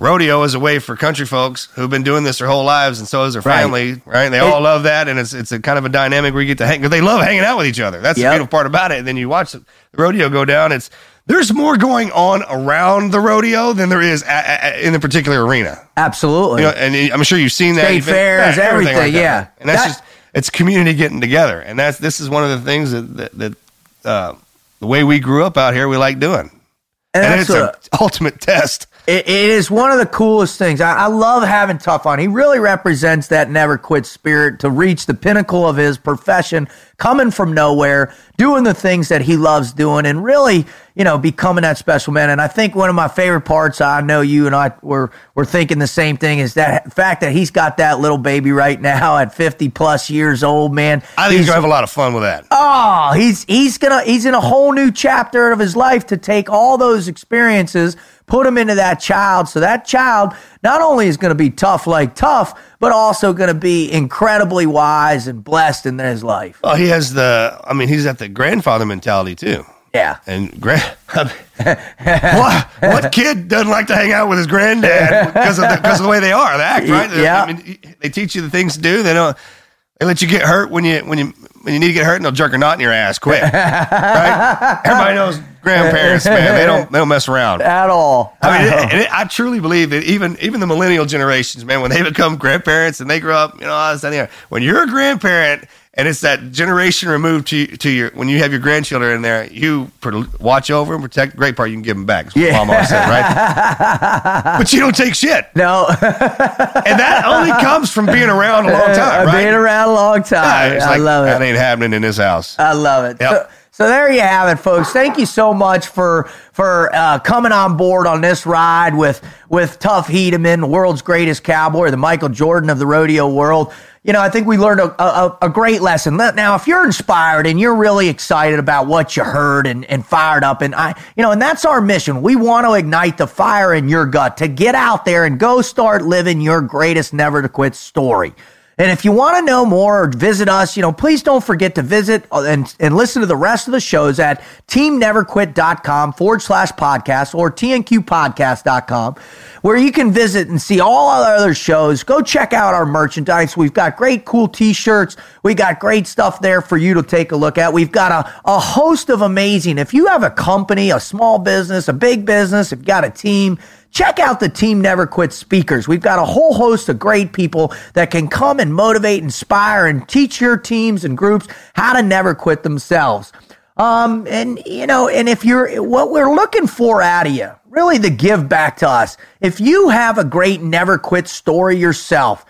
Rodeo is a way for country folks who've been doing this their whole lives, and so is their family, right? right? They it, all love that, and it's it's a kind of a dynamic where you get to hang. They love hanging out with each other. That's yep. the beautiful part about it. And then you watch the rodeo go down. It's there's more going on around the rodeo than there is a, a, in the particular arena. Absolutely. You know, and I'm sure you've seen that. State fairs, yeah, everything. everything like yeah. And that's that, just, it's community getting together. And that's, this is one of the things that, that, that uh, the way we grew up out here, we like doing. And, and it's an ultimate test. It, it is one of the coolest things. I, I, love having Tuff on. He really represents that never quit spirit to reach the pinnacle of his profession, coming from nowhere, doing the things that he loves doing, and really, you know, becoming that special man. And I think one of my favorite parts, I know you and I were were thinking the same thing, is that fact that he's got that little baby right now at 50 plus years old, man. I think he's, he's gonna have a lot of fun with that. Oh, he's he's gonna he's in a whole new chapter of his life to take all those experiences put them into that child. So that child not only is going to be tough like Tuff, but also going to be incredibly wise and blessed in his life. Oh, he has the, I mean, he's at the grandfather mentality too. Yeah. And grand, what, what kid doesn't like to hang out with his granddad because of the, because of the way they are, they act, right? Yeah. I mean, they teach you the things to do. They don't, they let you get hurt when you, when you, when you need to get hurt and they'll jerk a knot in your ass quick. right? Everybody knows grandparents, man. They don't they don't mess around at all. I mean, it, it, I truly believe that even even the millennial generations, man, when they become grandparents and they grow up, you know, that, when you're a grandparent and it's that generation removed to to your when you have your grandchildren in there, you watch over and protect. Great part, you can give them back. yeah. Mom always said, right? but you don't take shit. No, and that only comes from being around a long uh, time. Right? Being around a long time. Yeah, I love it. That ain't happening in this house. I love it. Yep. So, so there you have it, folks. Thank you so much for for uh, coming on board on this ride with with Tuff Hedeman, the world's greatest cowboy, the Michael Jordan of the rodeo world. You know, I think we learned a, a, a, great lesson. Now, if you're inspired and you're really excited about what you heard and, and fired up, and I, you know, and that's our mission. We want to ignite the fire in your gut to get out there and go start living your greatest never to quit story. And if you want to know more or visit us, you know, please don't forget to visit uh, and, and listen to the rest of the shows at teamneverquit.com forward slash podcast or tnqpodcast.com, where you can visit and see all our other shows. Go check out our merchandise. We've got great, cool t shirts. We got great stuff there for you to take a look at. We've got a, a host of amazing. If you have a company, a small business, a big business, if you got a team, check out the Team Never Quit speakers. We've got a whole host of great people that can come and motivate, inspire, and teach your teams and groups how to never quit themselves. Um, and you know, and if you're what we're looking for out of you, really the give back to us. If you have a great never quit story yourself,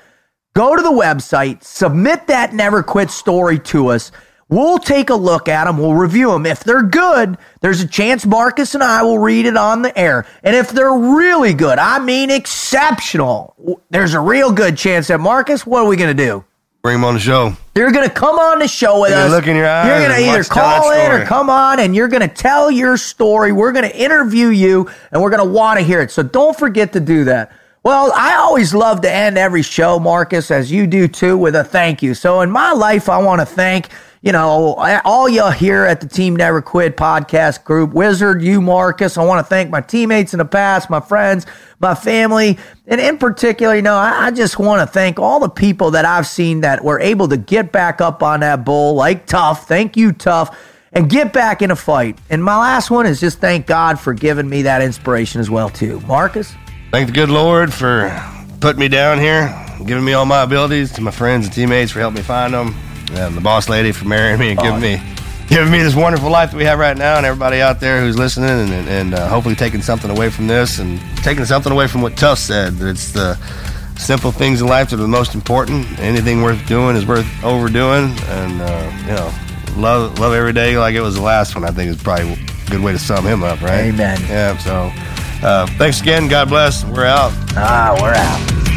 go to the website, submit that never quit story to us. We'll take a look at them. We'll review them. If they're good, there's a chance Marcus and I will read it on the air. And if they're really good, I mean exceptional, there's a real good chance that Marcus, what are we going to do? Bring them on the show. You're going to come on the show with you're us. Look in your eyes. You're going to either call in or come on, and you're going to tell your story. We're going to interview you, and we're going to want to hear it. So don't forget to do that. Well, I always love to end every show, Marcus, as you do too, with a thank you. So in my life, I want to thank you know, all y'all here at the Team Never Quit podcast group, Wizard, you, Marcus. I want to thank my teammates in the past, my friends, my family, and in particular, you know, I, just want to thank all the people that I've seen that were able to get back up on that bull, like Tuff. Thank you, Tuff. And get back in a fight. And my last one is just thank God for giving me that inspiration as well, too. Marcus? Thank the good Lord for putting me down here, giving me all my abilities, to my friends and teammates for helping me find them, and the boss lady for marrying me and giving me giving me this wonderful life that we have right now, and everybody out there who's listening, and, and, and uh, hopefully taking something away from this, and taking something away from what Tuff said. That it's the simple things in life that are the most important. Anything worth doing is worth overdoing, and uh, you know, love love every day like it was the last one. I think is probably a good way to sum him up, right? Amen. Yeah. So, uh, thanks again. God bless. We're out. Ah, we're out.